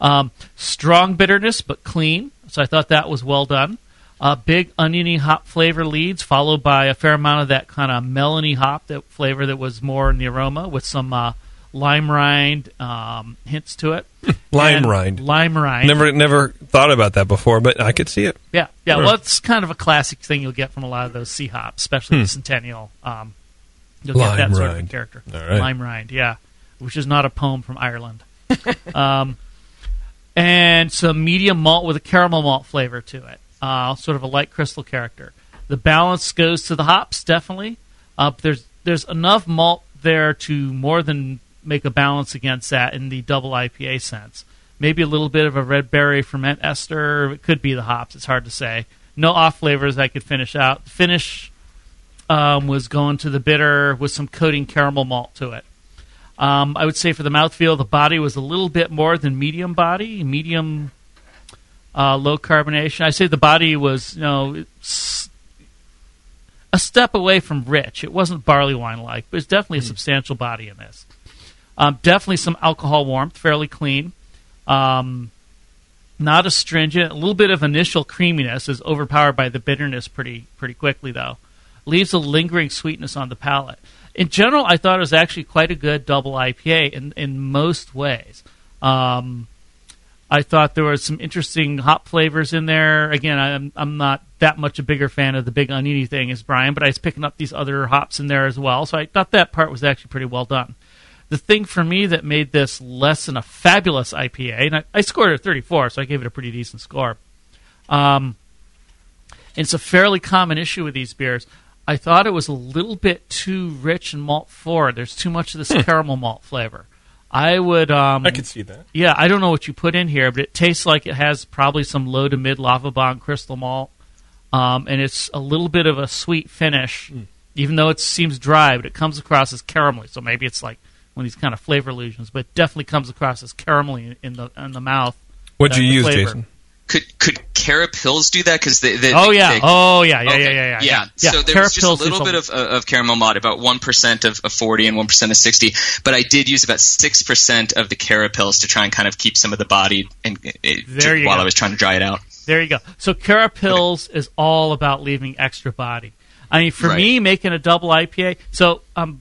Um, strong bitterness, but clean. So I thought that was well done. Uh, big oniony hop flavor leads, followed by a fair amount of that kind of melony hop that flavor that was more in the aroma with some uh, lime rind um, hints to it. Lime And rind. Lime rind. Never, never thought about that before, but I could see it. Yeah, yeah. Sure. Well, it's kind of a classic thing you'll get from a lot of those C hops, especially Hmm. the Centennial. Um, you'll Lime get that sort of a character. All right. Lime rind, yeah, which is not a poem from Ireland. um, and some medium malt with a caramel malt flavor to it, uh, sort of a light crystal character. The balance goes to the hops, definitely. Uh, there's there's enough malt there to more than make a balance against that in the double IPA sense. Maybe a little bit of a red berry ferment ester. It could be the hops. It's hard to say. No off flavors I could finish out. Finish um, was going to the bitter with some coating caramel malt to it. Um, I would say for the mouthfeel, the body was a little bit more than medium body, medium uh, low carbonation. I say the body was, you know, a step away from rich. It wasn't barley wine like, but it's definitely a substantial body in this. Um, definitely some alcohol warmth, fairly clean. Um, not astringent. A little bit of initial creaminess is overpowered by the bitterness pretty pretty quickly, though. Leaves a lingering sweetness on the palate. In general, I thought it was actually quite a good double IPA in in most ways. Um, I thought there was some interesting hop flavors in there. Again, I'm I'm not that much a bigger fan of the big oniony thing as Brian, but I was picking up these other hops in there as well. So I thought that part was actually pretty well done. The thing for me that made this less than a fabulous IPA, and I, I scored it a 34, so I gave it a pretty decent score. Um, it's a fairly common issue with these beers. I thought it was a little bit too rich and malt forward. There's too much of this caramel malt flavor. I would. Um, I could see that. Yeah, I don't know what you put in here, but it tastes like it has probably some low to mid Lovibond crystal malt, um, and it's a little bit of a sweet finish, even though it seems dry. But it comes across as caramelly, so maybe it's like one of these kind of flavor illusions. But it definitely comes across as caramelly in, in the in the mouth. What'd uh, you use, flavor. Jason? Could could Carapils do that? Because they, they, Oh yeah, they- oh yeah, yeah, Okay. yeah, yeah, yeah, yeah. yeah. So there Cara was just a little bit of, of caramel malt, about one percent of, of forty and one percent of sixty. But I did use about six percent of the Carapils to try and kind of keep some of the body and uh, There you while go. I was trying to dry it out. There you go. So Carapils is all about leaving extra body. I mean, for Right. me, making a double IPA. So, um,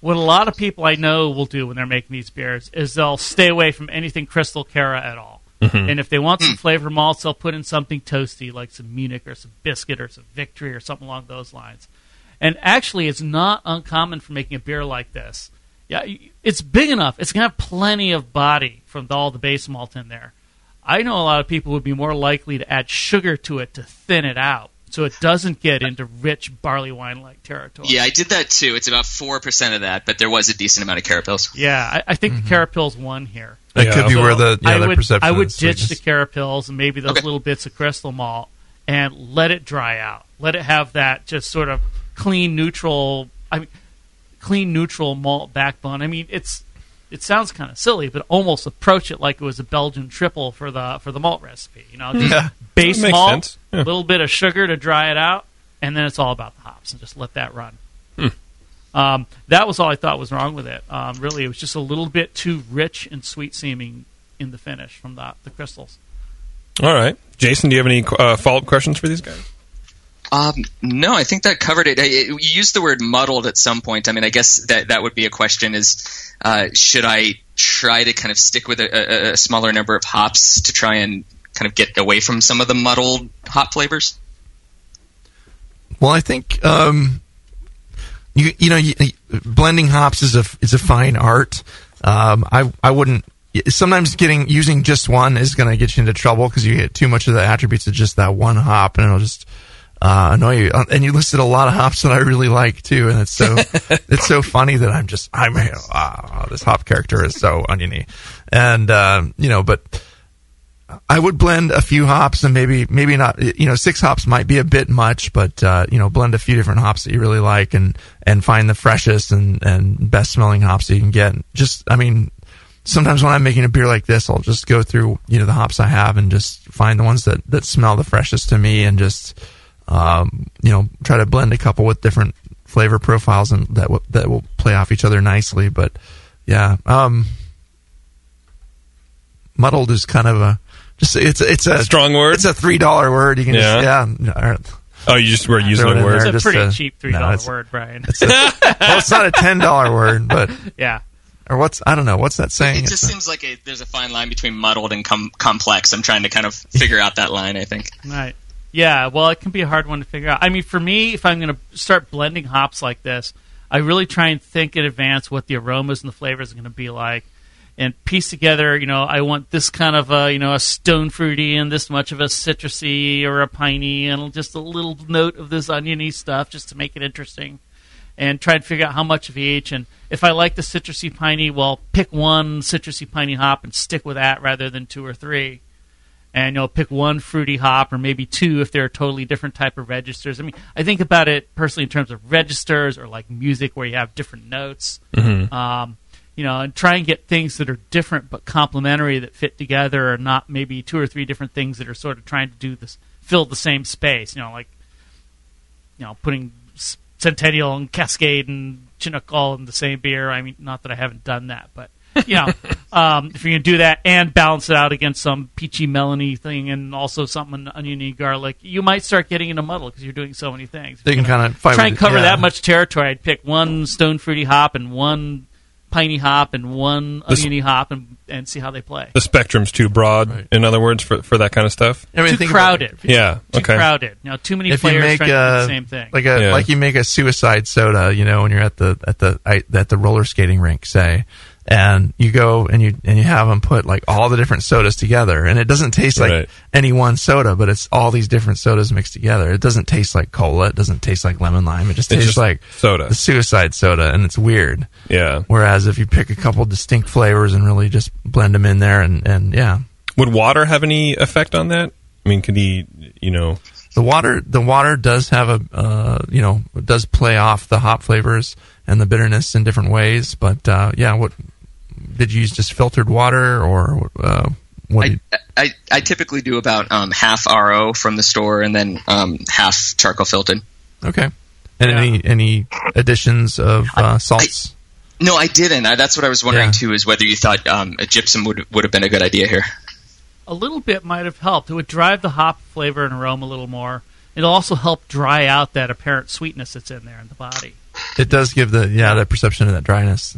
what a lot of people I know will do when they're making these beers is they'll stay away from anything Crystal Cara at all. Mm-hmm. And if they want some hmm. flavor malts, they'll put in something toasty like some Munich or some biscuit or some Victory or something along those lines. And actually, it's not uncommon for making a beer like this. Yeah, it's big enough. It's gonna have plenty of body from all the base malt in there. I know a lot of people would be more likely to add sugar to it to thin it out, so it doesn't get into rich barley wine like territory. Yeah, I did that too. It's about four percent of that, but there was a decent amount of Carapils. Yeah, I, I think mm-hmm. the Carapils won here. That Yeah. could be So where the yeah, I the would perception. I would ditch the sweetness. Carapils and maybe those Okay. little bits of crystal malt and let it dry out. Let it have that just sort of clean neutral. I mean, clean neutral malt backbone. I mean, it's it sounds kind of silly, but almost approach it like it was a Belgian triple for the for the malt recipe. You know, just Yeah. base malt, a Yeah. little bit of sugar to dry it out, and then it's all about the hops and just let that run. Hmm. Um, that was all I thought was wrong with it. Um, really, it was just a little bit too rich and sweet seeming in the finish from the, the crystals. All right, Jason. Do you have any uh, follow up questions for these guys? Um, no, I think that covered it. You used the word muddled at some point. I mean, I guess that that would be a question: is uh, should I try to kind of stick with a, a, a smaller number of hops to try and kind of get away from some of the muddled hop flavors? Well, I think um, you you know you, blending hops is a is a fine art. Um, I I wouldn't. Sometimes getting using just one is going to get you into trouble because you get too much of the attributes of just that one hop, and it'll just uh, annoy you. Uh, And you listed a lot of hops that I really like too, and it's so it's so funny that I'm just I'm uh, this hop character is so oniony, and uh, you know, but I would blend a few hops and maybe maybe not you know six hops might be a bit much, but uh, you know blend a few different hops that you really like and and find the freshest and and best smelling hops that you can get. Just I mean, sometimes when I'm making a beer like this, I'll just go through you know the hops I have and just find the ones that that smell the freshest to me and just um, you know try to blend a couple with different flavor profiles and that w- that will play off each other nicely. But yeah, um, muddled is kind of a just it's it's a strong word. It's a three dollar word. You can Yeah. just yeah. Oh, you just were using Throw it the word. It's a just pretty a- cheap three no, word, Brian. It's a, well, it's not a ten dollar word, but yeah. or what's I don't know what's that saying? It It's just a- seems like a, there's a fine line between muddled and com- complex. I'm trying to kind of figure out that line. I think. Right. Yeah, well, it can be a hard one to figure out. I mean, for me, if I'm going to start blending hops like this, I really try and think in advance what the aromas and the flavors are going to be like, and piece together. You know, I want this kind of a you know a stone fruity and this much of a citrusy or a piney, and just a little note of this oniony stuff, just to make it interesting, and try and figure out how much of each. And if I like the citrusy piney, well, pick one citrusy piney hop and stick with that rather than two or three and you'll pick one fruity hop or maybe two if they're a totally different type of registers. I mean, I think about it personally in terms of registers or like music where you have different notes. Mhm. Um, you know, and try and get things that are different but complementary that fit together, or not maybe two or three different things that are sort of trying to do this, fill the same space. You know, like you know, putting Centennial and Cascade and Chinook all in the same beer. I mean, not that I haven't done that, but you know, um, if you're gonna do that and balance it out against some peachy melony thing and also something oniony garlic, you might start getting in a muddle because you're doing so many things. They can kinda try and cover yeah. that much territory. I'd pick one stone fruity hop and one piney hop and one This- oniony hop and and see how they play. The spectrum's too broad. In other words, for for that kind of stuff. I mean, too think about- crowded. Yeah. Too Okay. crowded. You know, too many if you players make trying to do the same thing. like a Yeah. like you make a suicide soda, you know, when you're at the at the I- at the roller skating rink, say, and you go and you and you have them put like all the different sodas together, and it doesn't taste like Right. any one soda, but it's all these different sodas mixed together. It doesn't taste like cola. It doesn't taste like lemon lime. It just It's tastes just like soda. the suicide soda, and it's weird. Yeah. Whereas if you pick a couple distinct flavors and really just blend them in there, and and yeah, Would water have any effect on that? I mean, could he, you know, the water the water does have a uh, you know does play off the hop flavors and the bitterness in different ways but uh, yeah what did you use just filtered water or uh, what I, I I typically do about um, half RO from the store and then um, half charcoal filtered. okay and any any additions of uh, salts No, I didn't. I, that's what I was wondering Yeah. too. Is whether you thought um, a gypsum would would have been a good idea here. a little bit might have helped. It would drive the hop flavor and aroma a little more. It'll also help dry out that apparent sweetness that's in there in the body. it does give the yeah the perception of that dryness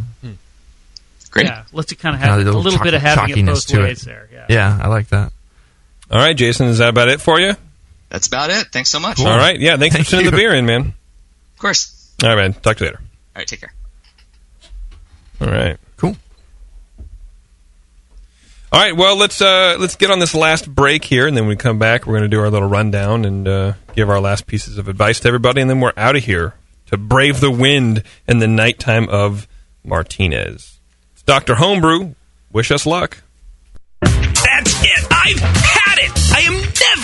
Great. Yeah, lets you kind of Kinda have a a little little bit of chalky- having it chalkiness both to it. ways there. Yeah. yeah i like that all right, Jason, is that about it for you? That's about it. Thanks so much. All right. Yeah. Thanks Thank for sending you. the beer in, man. Of course. All right, man. Talk to you later. All right. Take care. All right. cool All right. Well, let's uh, let's get on this last break here, and then when we come back, we're going to do our little rundown and uh, give our last pieces of advice to everybody, and then we're out of here to brave the wind in the nighttime of Martinez. Doctor Homebrew. Wish us luck. That's it. I've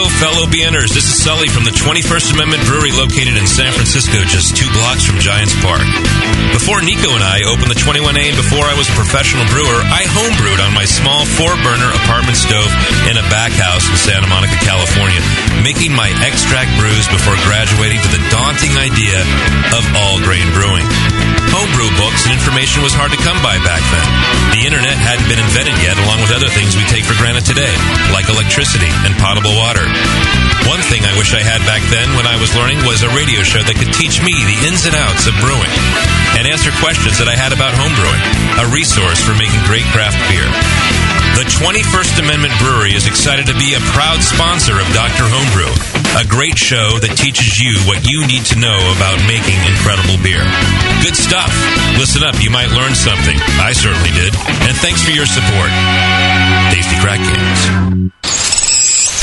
Hello, fellow BNers. This is Sully from the 21st Amendment Brewery located in San Francisco, just two blocks from Giants Park. Before Nico and I opened the 21A and before I was a professional brewer, I homebrewed on my small four burner apartment stove in a back house in Santa Monica, California, making my extract brews before graduating to the daunting idea of all grain brewing. Homebrew books and information was hard to come by back then. The internet hadn't been invented yet, along with other things we take for granted today, like electricity and potable water. One thing I wish I had back then when I was learning was a radio show that could teach me the ins and outs of brewing and answer questions that I had about homebrewing, a resource for making great craft beer. The 21st Amendment Brewery is excited to be a proud sponsor of Dr. Homebrew, a great show that teaches you what you need to know about making incredible beer. Good stuff. Listen up, you might learn something. I certainly did. And thanks for your support. Tasty Crack Games.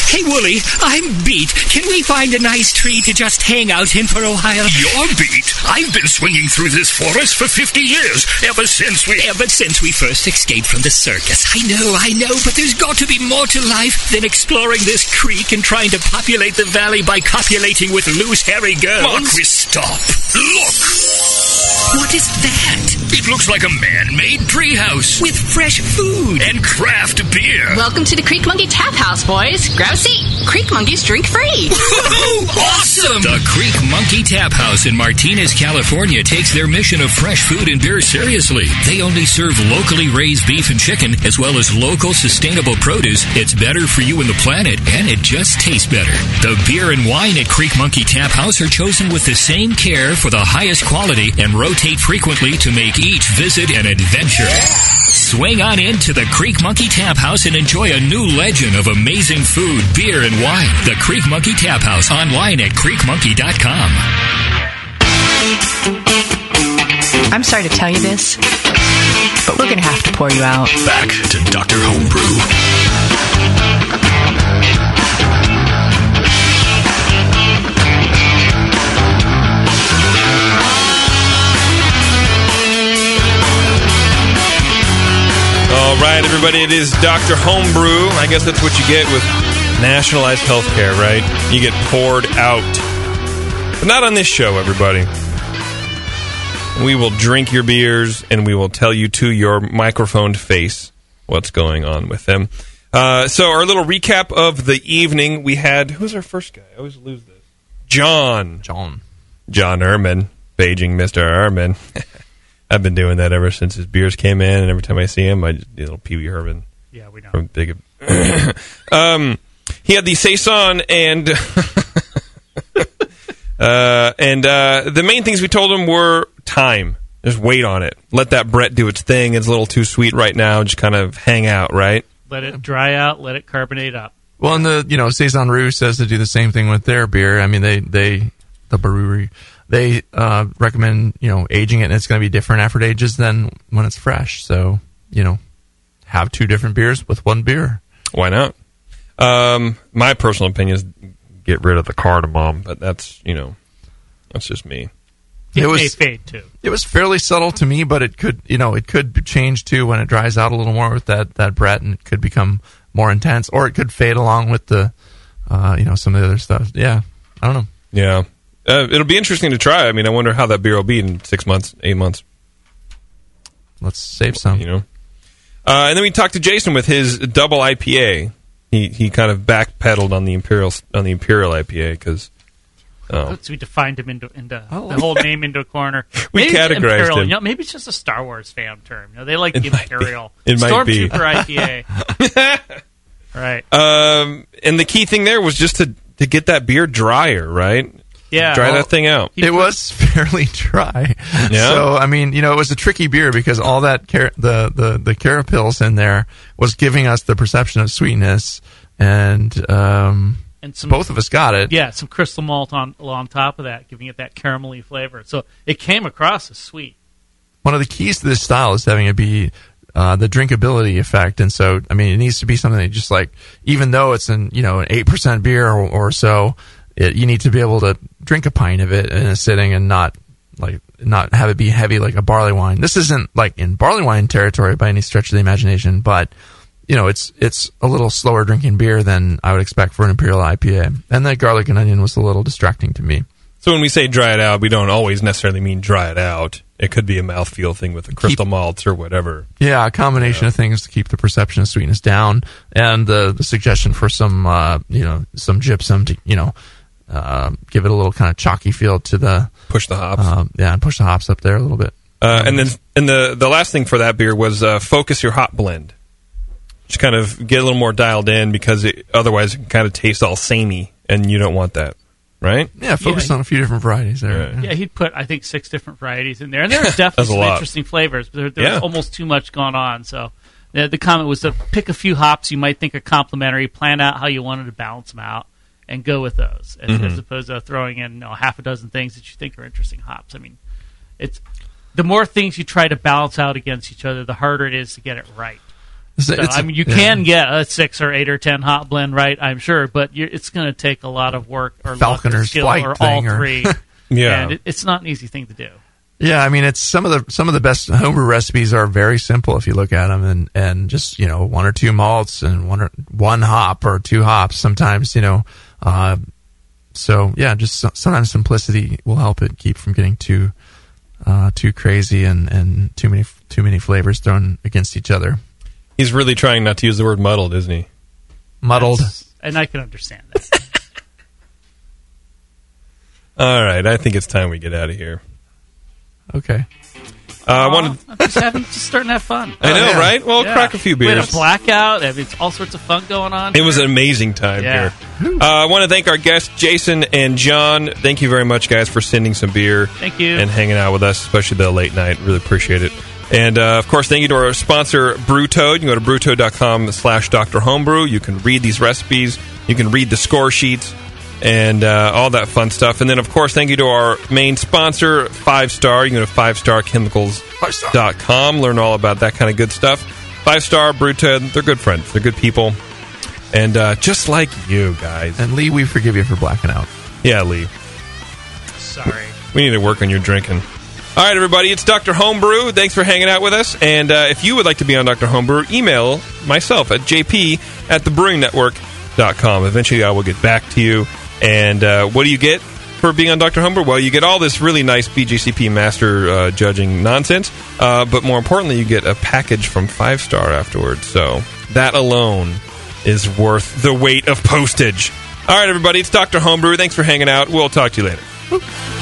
Hey, Wooly, I'm beat. Can we find a nice tree to just hang out in for a while? You're beat. I've been swinging through this forest for 50 years, ever since we... Ever since we first escaped from the circus. I know, I know, but there's got to be more to life than exploring this creek and trying to populate the valley by copulating with loose, hairy girls. Marquis, stop. Look. What is that? It looks like a man-made treehouse. With fresh food. And craft beer. Welcome to the Creek Monkey Tap House, boys. Grab a seat. Creek Monkeys drink free. awesome! The The Creek Monkey Tap House in Martinez, California takes their mission of fresh food and beer seriously. They only serve locally raised beef and chicken, as well as local sustainable produce. It's better for you and the planet, and it just tastes better. The beer and wine at Creek Monkey Tap House are chosen with the same care for the highest quality and rotate frequently to make each visit an adventure. Swing on into the Creek Monkey Tap House and enjoy a new legend of amazing food, beer, and wine. The Creek Monkey Tap House online at creekmonkey.com. I'm sorry to tell you this, but we're going to have to pour you out. Back to Dr. Homebrew. All right, everybody, it is Dr. Homebrew. I guess that's what you get with nationalized healthcare, right? You get poured out. But not on this show, everybody. We will drink your beers and we will tell you to your microphone face what's going on with them. Uh, so, our little recap of the evening we had. Who's our first guy? I always lose this. John. John. John Ehrman, paging Mr. Ehrman. I've been doing that ever since his beers came in, and every time I see him, I just do a little Pee Wee Herman. Yeah, we know. From Big. um, he had the saison and uh, and uh, the main things we told him were time. Just wait on it. Let that Brett do its thing. It's a little too sweet right now. Just kind of hang out, right? Let it dry out. Let it carbonate up. Well, and the you know Saison Rue says to do the same thing with their beer. I mean, they they the brewery they uh, recommend you know aging it, and it's going to be different after it ages than when it's fresh. So you know, have two different beers with one beer. Why not? Um, my personal opinion is get rid of the cardamom, but that's you know that's just me. It, It was- may fade too. It was fairly subtle to me, but it could you know it could change too when it dries out a little more with that that Brett, and it could become more intense, or it could fade along with the uh, you know some of the other stuff. Yeah, I don't know. Yeah, uh, it'll be interesting to try. I mean, I wonder how that beer will be in six months, eight months. Let's save some. You know. Uh, and then we talked to Jason with his double IPA. He he kind of backpedaled on the imperial on the imperial IPA because oh So we defined him into, into Oh. the whole name into a corner. We maybe categorized Imperial, him. You know, maybe it's just a Star Wars fan term. You know, they like It the. Imperial. It might be. Stormtrooper IPA. right. Um, and the key thing there was just to to get that beer drier, right? Yeah. dry Well, that thing out. It was fairly dry. Yeah? So I mean, you know, it was a tricky beer because all that car- the the the carapils in there was giving us the perception of sweetness, and um, And some- both of us got it. Yeah, some crystal malt on on top of that, giving it that caramelly flavor. So it came across as sweet. One of the keys to this style is having it be uh, the drinkability effect, and so I mean, it needs to be something that just like even though it's an you know an eight percent beer or, or so, it, you need to be able to drink a pint of it in a sitting and not like not have it be heavy like a barley wine. This isn't like in barley wine territory by any stretch of the imagination, but you know, it's it's a little slower drinking beer than I would expect for an imperial IPA. And the garlic and onion was a little distracting to me. So when we say dry it out, we don't always necessarily mean dry it out. It could be a mouthfeel thing with the crystal malts or whatever. Yeah, a combination of things to keep the perception of sweetness down, and the the suggestion for some uh, you know some gypsum to you know uh, give it a little kind of chalky feel to the push the hops. Um, yeah, and push the hops up there a little bit. Uh, and then and the the last thing for that beer was uh, focus your hop blend. Just kind of get a little more dialed in because it, otherwise it can kind of taste all samey, and you don't want that, right? Yeah, focus Yeah. on a few different varieties there. Yeah, he'd put I think six different varieties in there, and there's That's definitely some lot. interesting flavors. But there, there's Yeah. almost too much going on. So the, the comment was to pick a few hops you might think are complementary, plan out how you wanted to balance them out, and go with those, as, Mhm. as opposed to throwing in you know, half a dozen things that you think are interesting hops. I mean, it's the more things you try to balance out against each other, the harder it is to get it right. It's a- So, it's a- I mean, you yeah. can get a six or eight or ten hop blend right, I'm sure, but you're, it's going to take a lot of work or luck or Falconer's skill Flight or all thing or- three. Yeah. and it, it's not an easy thing to do. Yeah, I mean, it's some of the some of the best homebrew recipes are very simple if you look at them, and and just you know one or two malts and one or one hop or two hops. Sometimes you know, uh, so yeah, just sometimes simplicity will help it keep from getting too uh, too crazy and and too many too many flavors thrown against each other. He's really trying not to use the word muddled, isn't he? Muddled. And I can understand that. All right, I think it's time we get out of here. Okay. Uh, I wanted. I'm just having just starting to have fun. I know, right? Well, crack a few We had beers. a blackout. I mean, it's all sorts of fun going on. It was an amazing time Yeah. here. Uh, I want to thank our guests, Jason and John. Thank you very much, guys, for sending some beer. Thank you. And hanging out with us, especially the late night. Really appreciate it. And, uh, of course, thank you to our sponsor, Brewtoad. You can go to brewtoad.com slash Dr. Homebrew. You can read these recipes. You can read the score sheets and uh, all that fun stuff. And then, of course, thank you to our main sponsor, Five Star. You can go to fivestarchemicals.com. Learn all about that kind of good stuff. Five Star, Brewtoad, they're good friends. They're good people. And uh, just like you guys. And Lee, we forgive you for blacking out. Yeah, Lee. Sorry. We need to work on your drinking. All right, everybody, it's Dr. Homebrew. Thanks for hanging out with us. And uh, if you would like to be on Dr. Homebrew, email myself at jp at thebrewingnetwork.com. Eventually, I will get back to you. And uh, what do you get for being on Dr. Homebrew? Well, you get all this really nice BJCP master uh, judging nonsense. Uh, but more importantly, you get a package from Five Star afterwards. So that alone is worth the weight of postage. All right, everybody, it's Dr. Homebrew. Thanks for hanging out. We'll talk to you later.